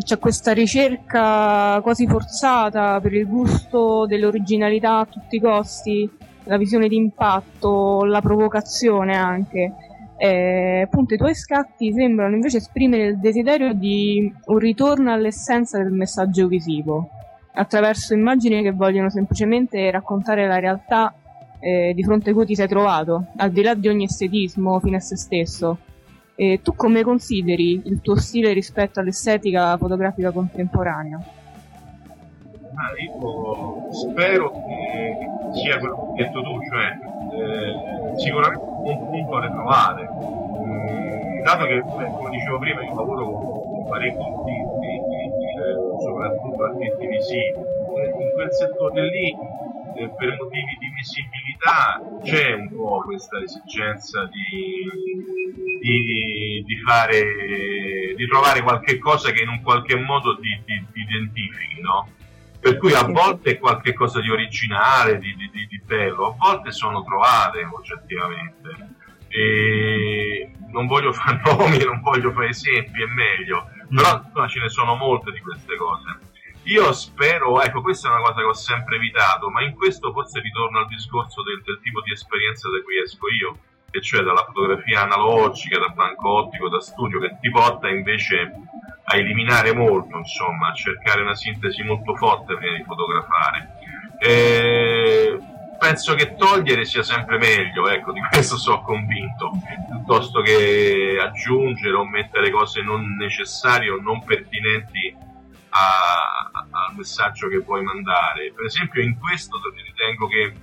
Speaker 5: c'è questa ricerca quasi forzata per il gusto dell'originalità a tutti i costi, la visione d'impatto, la provocazione anche. Eh, appunto i tuoi scatti sembrano invece esprimere il desiderio di un ritorno all'essenza del messaggio visivo, attraverso immagini che vogliono semplicemente raccontare la realtà eh, di fronte a cui ti sei trovato, al di là di ogni estetismo fine a se stesso. E tu come consideri il tuo stile rispetto all'estetica fotografica contemporanea?
Speaker 6: Ah, io spero che sia quello che hai detto tu, cioè eh, sicuramente un punto da trovare. Mm, dato che, come dicevo prima, io lavoro con parecchi artisti, eh, soprattutto artisti visivi, quel settore lì eh, per motivi di visibilità c'è un po' questa esigenza di, di, di, fare, di trovare qualche cosa che in un qualche modo ti, ti, ti identifichi, no? Per cui a volte è qualche cosa di originale, di, di, di, bello, a volte sono trovate oggettivamente. E non voglio fare nomi, non voglio fare esempi, è meglio, però no, ce ne sono molte di queste cose. Io spero, ecco, questa è una cosa che ho sempre evitato, ma in questo forse ritorno al discorso del, del tipo di esperienza da cui esco io, e cioè dalla fotografia analogica, da banco ottico, da studio, che ti porta invece a eliminare molto, insomma, a cercare una sintesi molto forte prima di fotografare. E penso che togliere sia sempre meglio, ecco, di questo sono convinto, piuttosto che aggiungere o mettere cose non necessarie o non pertinenti a, al messaggio che vuoi mandare. Per esempio in questo ritengo che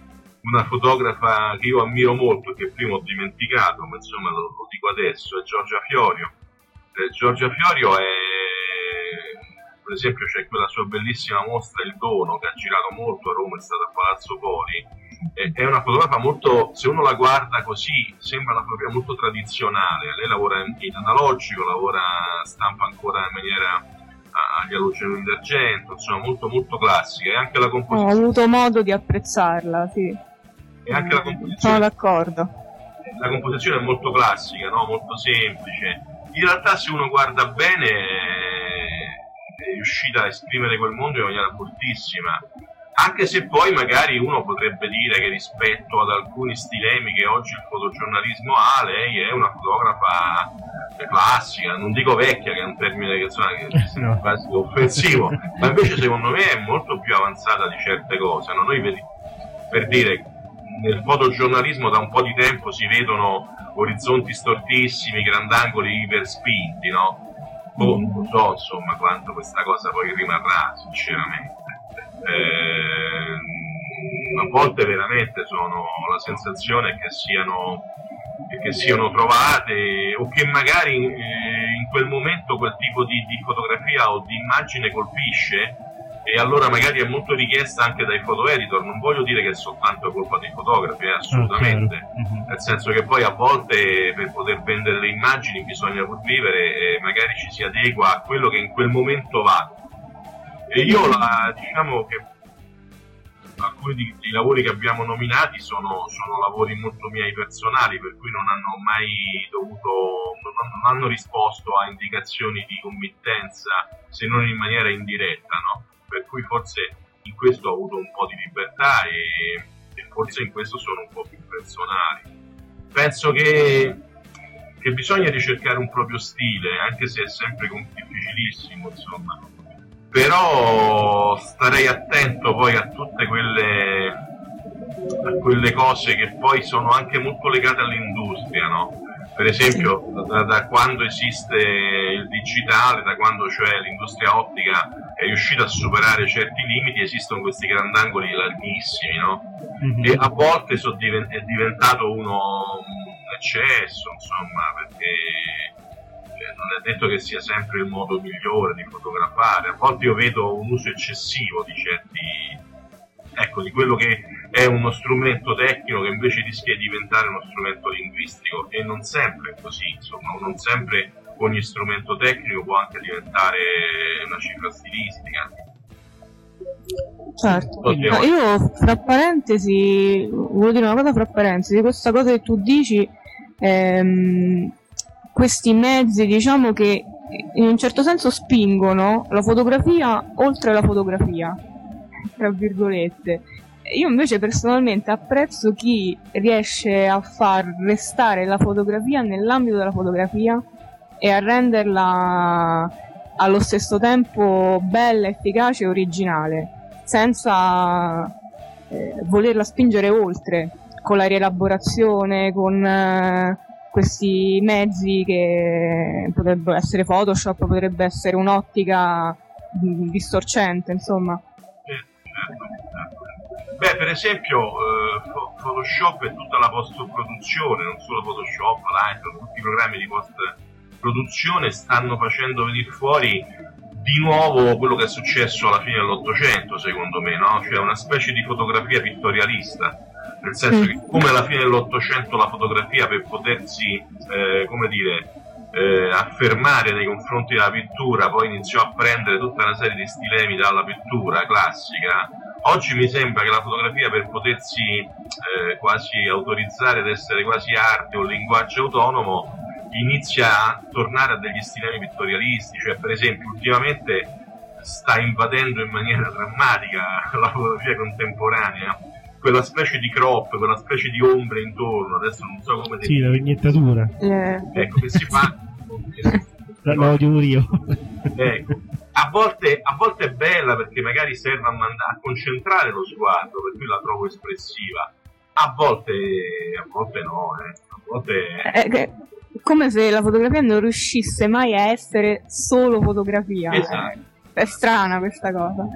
Speaker 6: una fotografa che io ammiro molto, che prima ho dimenticato, ma insomma lo, lo dico adesso, è Giorgia Fiorio. Eh, Giorgia Fiorio è, per esempio c'è quella sua bellissima mostra Il Dono, che ha girato molto a Roma, è stata a Palazzo Poli, è una fotografa molto, se uno la guarda così, sembra una fotografia molto tradizionale. Lei lavora in analogico, lavora, stampa ancora in maniera agli allucinogeni d'argento, insomma molto molto classica e anche la composizione.
Speaker 5: Ho avuto modo di apprezzarla, sì.
Speaker 6: E anche la composizione.
Speaker 5: Sono d'accordo.
Speaker 6: La composizione è molto classica, no? molto semplice. In realtà se uno guarda bene è riuscita a esprimere quel mondo in maniera fortissima anche se poi magari uno potrebbe dire che rispetto ad alcuni stilemi che oggi il fotogiornalismo ha, lei è una fotografa classica, non dico vecchia che è un termine che, insomma, che è quasi offensivo, ma invece secondo me è molto più avanzata di certe cose. No? Noi vedi, per dire, nel fotogiornalismo da un po' di tempo si vedono orizzonti stortissimi, grandangoli iperspinti, no? Boh, non so insomma quanto questa cosa poi rimarrà, sinceramente eh, a volte veramente sono la sensazione che siano, che siano trovate o che magari in, eh, in quel momento quel tipo di, di, fotografia o di immagine colpisce e allora magari è molto richiesta anche dai foto editor. Non voglio dire che è soltanto colpa dei fotografi, eh, assolutamente, uh-huh. nel senso che poi a volte per poter vendere le immagini bisogna pur vivere e magari ci si adegua a quello che in quel momento va e io la, diciamo che alcuni dei lavori che abbiamo nominati sono, sono lavori molto miei personali, per cui non hanno mai dovuto, non, hanno risposto a indicazioni di committenza se non in maniera indiretta, no? Per cui forse in questo ho avuto un po' di libertà e, e forse in questo sono un po' più personali. Penso che, che bisogna ricercare un proprio stile, anche se è sempre difficilissimo, insomma. Però starei attento poi a tutte quelle, a quelle cose che poi sono anche molto legate all'industria, no? Per esempio, da, da quando esiste il digitale, da quando cioè l'industria ottica è riuscita a superare certi limiti, esistono questi grandangoli larghissimi, no?
Speaker 3: Mhm.
Speaker 6: E a volte so diven- è diventato uno un eccesso, insomma, perché eh, non è detto che sia sempre il modo migliore di fotografare. A volte io vedo un uso eccessivo di certi ecco, di quello che è uno strumento tecnico che invece rischia di diventare uno strumento linguistico e non sempre è così, insomma, non sempre ogni strumento tecnico può anche diventare una cifra stilistica.
Speaker 5: Certo. No, io, fra parentesi, volevo dire una cosa fra parentesi, questa cosa che tu dici, ehm, questi mezzi, diciamo che in un certo senso spingono la fotografia oltre la fotografia, tra virgolette. Io invece personalmente apprezzo chi riesce a far restare la fotografia nell'ambito della fotografia e a renderla allo stesso tempo bella, efficace e originale, senza eh, volerla spingere oltre con la rielaborazione, con eh, questi mezzi che potrebbero essere Photoshop, potrebbe essere un'ottica mh, distorcente, insomma.
Speaker 6: Beh, per esempio, eh, Pho- Photoshop e tutta la post-produzione, non solo Photoshop, Lightroom, tutti i programmi di post-produzione stanno facendo venire fuori di nuovo quello che è successo alla fine dell'Ottocento, secondo me, no? Cioè una specie di fotografia pittorialista, nel senso
Speaker 5: Mm.
Speaker 6: che come alla fine dell'Ottocento la fotografia per potersi, eh, come dire, eh, affermare nei confronti della pittura, poi iniziò a prendere tutta una serie di stilemi dalla pittura classica. Oggi mi sembra che la fotografia per potersi eh, quasi autorizzare ad essere quasi arte o linguaggio autonomo inizia a tornare a degli stilemi pittorialisti, cioè per esempio ultimamente sta invadendo in maniera drammatica la fotografia contemporanea, quella specie di crop, quella specie di ombre intorno, adesso non so come
Speaker 3: Sì, la vignettatura.
Speaker 5: Eh,
Speaker 6: ecco che si fa
Speaker 3: La, la odio pure io.
Speaker 6: Ecco. A volte, a volte è bella perché magari serve a, manda- a concentrare lo sguardo, per cui la trovo espressiva. A volte, a volte no, eh. a volte
Speaker 5: è che- come se la fotografia non riuscisse mai a essere solo fotografia.
Speaker 6: Esatto.
Speaker 5: È strana questa cosa.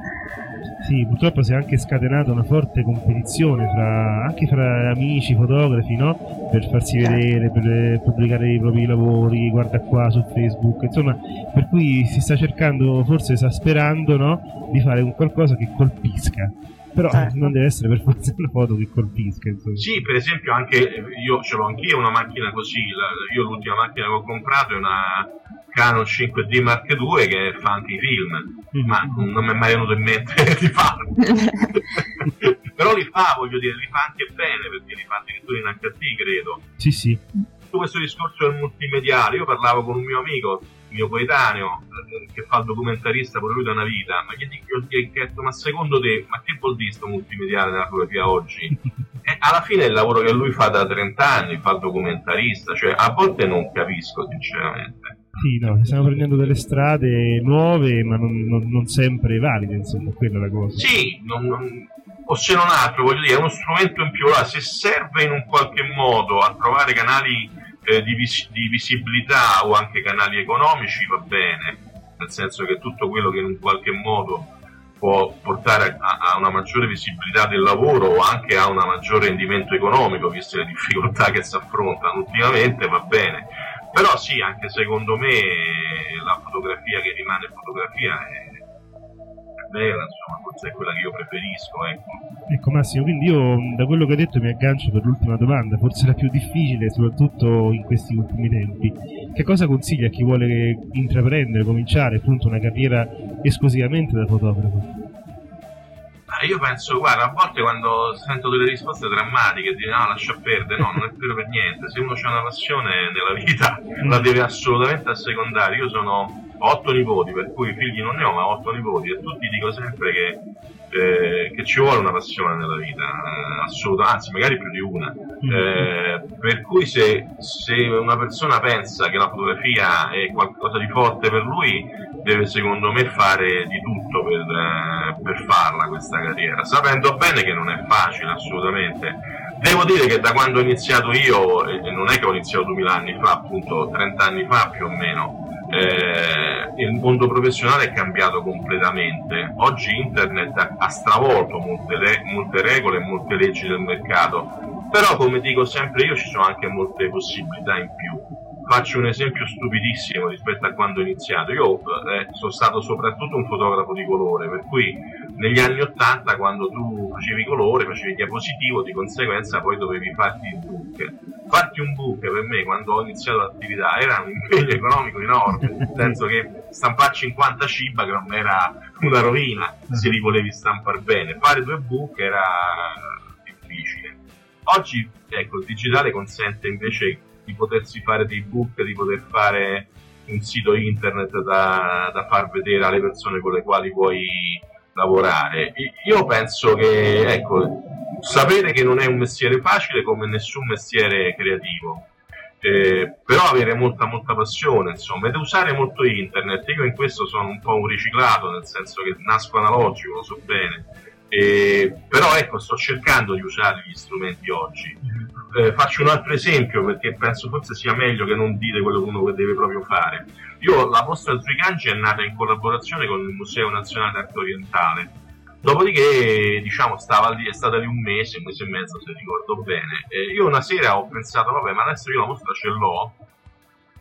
Speaker 3: Sì, purtroppo si è anche scatenata una forte competizione fra, anche fra amici, fotografi, no? Per farsi
Speaker 5: Certo.
Speaker 3: vedere, per eh, pubblicare i propri lavori, guarda qua su Facebook, insomma, per cui si sta cercando, forse sta sperando, no? Di fare un qualcosa che colpisca. Però
Speaker 5: Certo.
Speaker 3: non deve essere per forza una foto che colpisca, insomma.
Speaker 6: Sì, per esempio anche io ce l'ho anch'io una macchina così, la- io l'ultima macchina che ho comprato è una Canon 5D Mark II che fa anche i film,
Speaker 3: Mhm.
Speaker 6: ma non mi è mai venuto in mente di farlo. Però li fa, voglio dire, li fa anche bene perché li fa addirittura in HD, credo.
Speaker 3: Sì, sì.
Speaker 6: Tutto questo discorso del multimediale, io parlavo con un mio amico, mio coetaneo, eh, che fa il documentarista pure lui da una vita, ma gli dico, chiesto, ma secondo te, ma che vuol dire sto multimediale nella fotografia oggi? E alla fine è il lavoro che lui fa da 30 anni, fa il documentarista, cioè a volte non capisco sinceramente.
Speaker 3: Sì, no, stanno prendendo delle strade nuove, ma non, non- non sempre valide, insomma, quella è la cosa.
Speaker 6: Sì, non- non- o se non altro, voglio dire, è uno strumento in più, allora, se serve in un qualche modo a trovare canali eh, di, vis- di visibilità o anche canali economici, va bene, nel senso che tutto quello che in un qualche modo può portare a, a una maggiore visibilità del lavoro o anche a un maggiore rendimento economico, viste le difficoltà che si affrontano ultimamente, va bene. Però sì, anche secondo me la fotografia che rimane fotografia è bella, insomma, forse è quella che io preferisco, ecco.
Speaker 3: Ecco Massimo, quindi io da quello che hai detto mi aggancio per l'ultima domanda, forse la più difficile, soprattutto in questi ultimi tempi. Che cosa consigli a chi vuole intraprendere, cominciare appunto una carriera esclusivamente da fotografo?
Speaker 6: Ma io penso, guarda, a volte quando sento delle risposte drammatiche, di no, lascia perdere, no, non è vero per niente. Se uno ha una passione nella vita, la deve assolutamente assecondare. Io sono otto nipoti, per cui figli non ne ho, ma otto nipoti, e tutti dico sempre che eh, che ci vuole una passione nella vita, eh, assolutamente, anzi magari più di una. Eh, per cui se, se, una persona pensa che la fotografia è qualcosa di forte per lui, deve secondo me fare di tutto per, eh, per farla questa carriera, sapendo bene che non è facile assolutamente. Devo dire che da quando ho iniziato io, e non è che ho iniziato 2000 anni fa, appunto 30 anni fa più o meno, eh, il mondo professionale è cambiato completamente. Oggi internet ha stravolto molte, le- molte regole e molte leggi del mercato, però come dico sempre io ci sono anche molte possibilità in più. Faccio un esempio stupidissimo rispetto a quando ho iniziato. Io eh, sono stato soprattutto un fotografo di colore, per cui negli anni 80 quando tu facevi colore, facevi diapositivo, di conseguenza poi dovevi farti il book. Farti un book per me quando ho iniziato l'attività era un impegno economico enorme, nel senso che stampare 50 ciba che non era una rovina se li volevi stampare bene. Fare due book era difficile. Oggi ecco, il digitale consente invece di potersi fare dei book, di poter fare un sito internet da, da far vedere alle persone con le quali vuoi lavorare. Io penso che, ecco, sapere che non è un mestiere facile come nessun mestiere creativo. Eh, però avere molta molta passione insomma ed usare molto internet io in questo sono un po' un riciclato nel senso che nasco analogico lo so bene eh, però ecco sto cercando di usare gli strumenti oggi eh, faccio un altro esempio perché penso forse sia meglio che non dire quello che uno deve proprio fare. Io la mostra Zuigangi è nata in collaborazione con il Museo Nazionale d'Arte Orientale. Dopodiché, diciamo, lì, è stata lì un mese, un mese e mezzo se ricordo bene. E io una sera ho pensato, vabbè, ma adesso io la mostra ce l'ho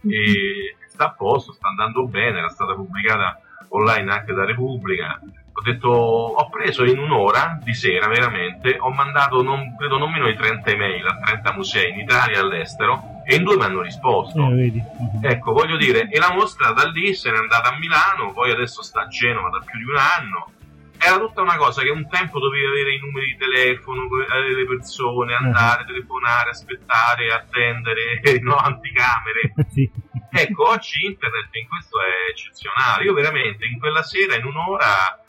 Speaker 6: e sta a posto, sta andando bene, era stata pubblicata online anche da Repubblica ho detto, ho preso in un'ora di sera veramente, ho mandato non, credo non meno di 30 email a 30 musei in Italia e all'estero e in due mi hanno risposto.
Speaker 3: Eh,
Speaker 6: ecco, voglio dire, e la mostra da lì se n'è andata a Milano, poi adesso sta a Genova da più di un anno. Era tutta una cosa che un tempo dovevi avere i numeri di telefono delle persone, andare, telefonare, aspettare, attendere, no, anticamere.
Speaker 3: sì.
Speaker 6: Ecco, oggi internet in questo è eccezionale. Io veramente in quella sera, in un'ora,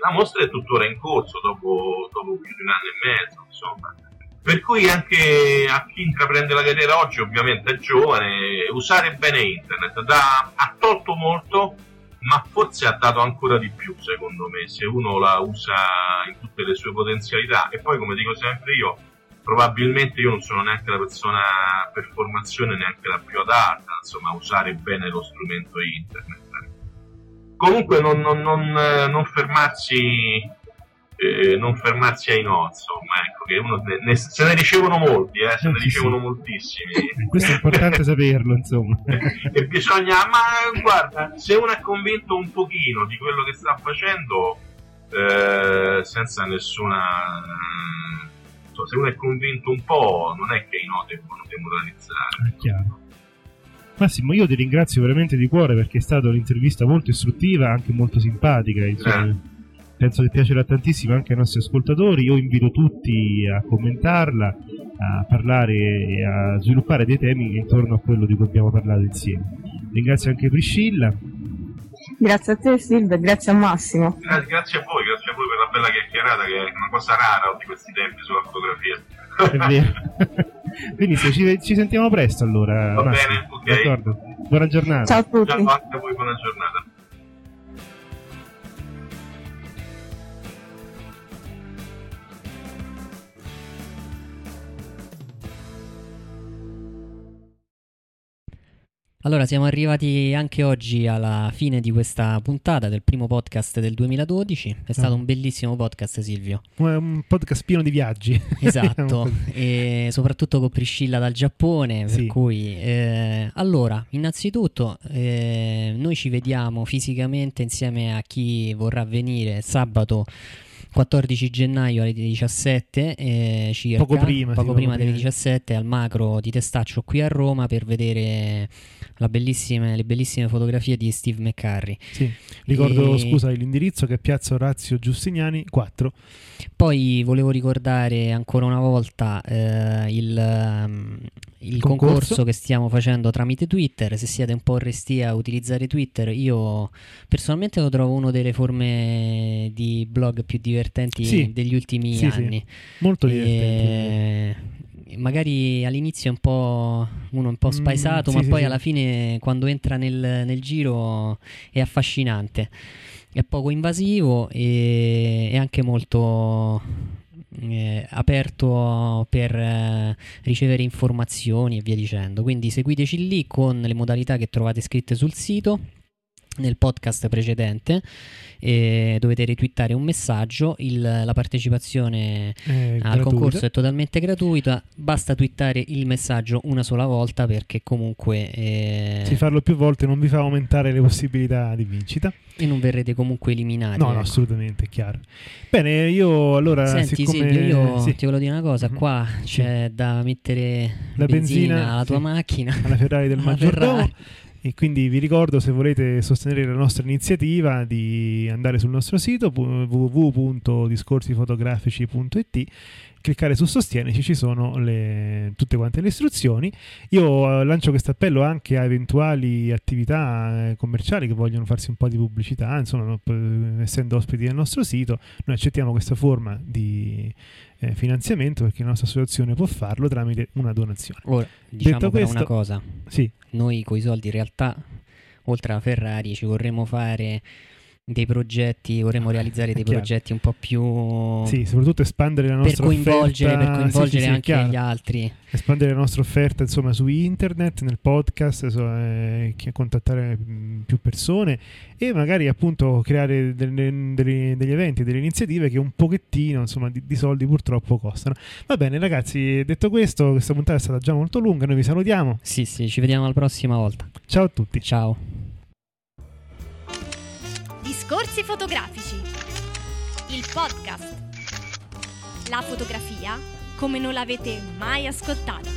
Speaker 6: la mostra è tuttora in corso dopo, dopo più di un anno e mezzo, insomma. Per cui anche a chi intraprende la carriera oggi, ovviamente è giovane, usare bene internet da, ha tolto molto, ma forse ha dato ancora di più, secondo me, se uno la usa in tutte le sue potenzialità. E poi, come dico sempre io, probabilmente io non sono neanche la persona per formazione neanche la più adatta, insomma, a usare bene lo strumento internet comunque non, non, non, eh, non fermarsi eh, non fermarsi ai no, insomma, ecco, che uno ne, ne, se ne ricevono molti, eh, se ne ricevono moltissimi.
Speaker 3: Questo è importante saperlo, insomma.
Speaker 6: e bisogna, ma guarda, se uno è convinto un pochino di quello che sta facendo, eh, senza nessuna... se uno è convinto un po', non è che i no devono demoralizzare.
Speaker 3: Massimo, io ti ringrazio veramente di cuore perché è stata un'intervista molto istruttiva, anche molto simpatica. Insomma, eh. Penso che piacerà tantissimo anche ai nostri ascoltatori. Io invito tutti a commentarla, a parlare e a sviluppare dei temi intorno a quello di cui abbiamo parlato insieme. Ringrazio anche Priscilla.
Speaker 5: Grazie a te Silvia e grazie a Massimo.
Speaker 6: Grazie, grazie a voi, grazie a voi per la bella chiacchierata che è una cosa rara di questi tempi sulla fotografia.
Speaker 3: È vero. Benissimo, ci, ci, sentiamo presto allora.
Speaker 6: Va Massimo. bene, ok.
Speaker 3: D'accordo. Buona giornata.
Speaker 5: Ciao a tutti.
Speaker 6: Ciao a voi, buona giornata.
Speaker 2: Allora, siamo arrivati anche oggi alla fine di questa puntata del primo podcast del 2012. È stato un bellissimo podcast, Silvio.
Speaker 3: Un podcast pieno di viaggi.
Speaker 2: Esatto, e soprattutto con Priscilla dal Giappone. Per
Speaker 3: Sì.
Speaker 2: cui, eh, allora, innanzitutto, eh, noi ci vediamo fisicamente insieme a chi vorrà venire sabato 14 gennaio alle 17 eh, circa,
Speaker 3: Poco prima,
Speaker 2: poco prima delle
Speaker 3: prima.
Speaker 2: 17 al macro di Testaccio qui a Roma per vedere la bellissime- le bellissime fotografie di Steve McCurry.
Speaker 3: Sì. Ricordo,
Speaker 2: E-
Speaker 3: scusa, l'indirizzo che è Piazza Orazio Giustiniani 4.
Speaker 2: Poi volevo ricordare ancora una volta eh, il, il
Speaker 3: Concorso.
Speaker 2: concorso. che stiamo facendo tramite Twitter. Se siete un po' resti a utilizzare Twitter, io personalmente lo trovo una delle forme di blog più divertenti
Speaker 3: Sì.
Speaker 2: degli ultimi
Speaker 3: Sì, sì.
Speaker 2: anni.
Speaker 3: Molto divertente.
Speaker 2: E magari all'inizio è un po' uno un po'
Speaker 3: Mm,
Speaker 2: spaesato,
Speaker 3: sì,
Speaker 2: ma
Speaker 3: sì,
Speaker 2: poi
Speaker 3: sì.
Speaker 2: alla fine quando entra nel, nel giro è affascinante. È poco invasivo e è anche molto eh, aperto per eh, ricevere informazioni e via dicendo. Quindi seguiteci lì con le modalità che trovate scritte sul sito nel podcast precedente e dovete retweetare un messaggio il- la partecipazione
Speaker 3: Eh,
Speaker 2: al concorso è totalmente gratuita basta twittare il messaggio una sola volta perché comunque eh,
Speaker 3: Sì, farlo più volte non vi fa aumentare le possibilità di vincita.
Speaker 2: e non verrete comunque eliminati
Speaker 3: No, no,
Speaker 2: ecco.
Speaker 3: assolutamente, è chiaro. Bene, io allora...
Speaker 2: Senti
Speaker 3: siccome...
Speaker 2: Silvio, io
Speaker 3: sì,
Speaker 2: ti volevo dire una cosa,
Speaker 3: Mhm.
Speaker 2: qua c'è da mettere
Speaker 3: La
Speaker 2: benzina,
Speaker 3: benzina,
Speaker 2: alla tua
Speaker 3: sì.
Speaker 2: macchina.
Speaker 3: alla Ferrari del maggiordomo. E quindi vi ricordo se volete sostenere la nostra iniziativa di andare sul nostro sito www.discorsifotografici.it cliccare su sostienici ci sono le- tutte quante le istruzioni. Io eh, lancio questo appello anche a eventuali attività eh, commerciali che vogliono farsi un po' di pubblicità insomma p- essendo ospiti del nostro sito noi accettiamo questa forma di eh, finanziamento perché la nostra associazione può farlo tramite una donazione.
Speaker 2: Ora, diciamo
Speaker 3: Detto questo-
Speaker 2: una cosa,
Speaker 3: sì.
Speaker 2: Noi coi soldi in realtà, oltre alla Ferrari, ci vorremmo fare dei progetti, vorremmo realizzare
Speaker 3: È
Speaker 2: dei
Speaker 3: chiaro.
Speaker 2: progetti un po' più...
Speaker 3: Sì, soprattutto espandere la
Speaker 2: per
Speaker 3: nostra
Speaker 2: coinvolgere,
Speaker 3: offerta,
Speaker 2: per coinvolgere
Speaker 3: sì, sì,
Speaker 2: anche
Speaker 3: chiaro.
Speaker 2: gli altri.
Speaker 3: espandere la nostra offerta insomma su internet, nel podcast, so- eh, contattare più persone e magari appunto creare delle- delle- degli eventi, delle iniziative che un pochettino insomma di, di soldi purtroppo costano. Va bene ragazzi, detto questo, questa puntata è stata già molto lunga, noi vi salutiamo.
Speaker 2: Sì, sì, ci vediamo la prossima volta.
Speaker 3: Ciao a tutti.
Speaker 2: Ciao.
Speaker 1: Discorsi fotografici. Il podcast. La fotografia come non l'avete mai ascoltata.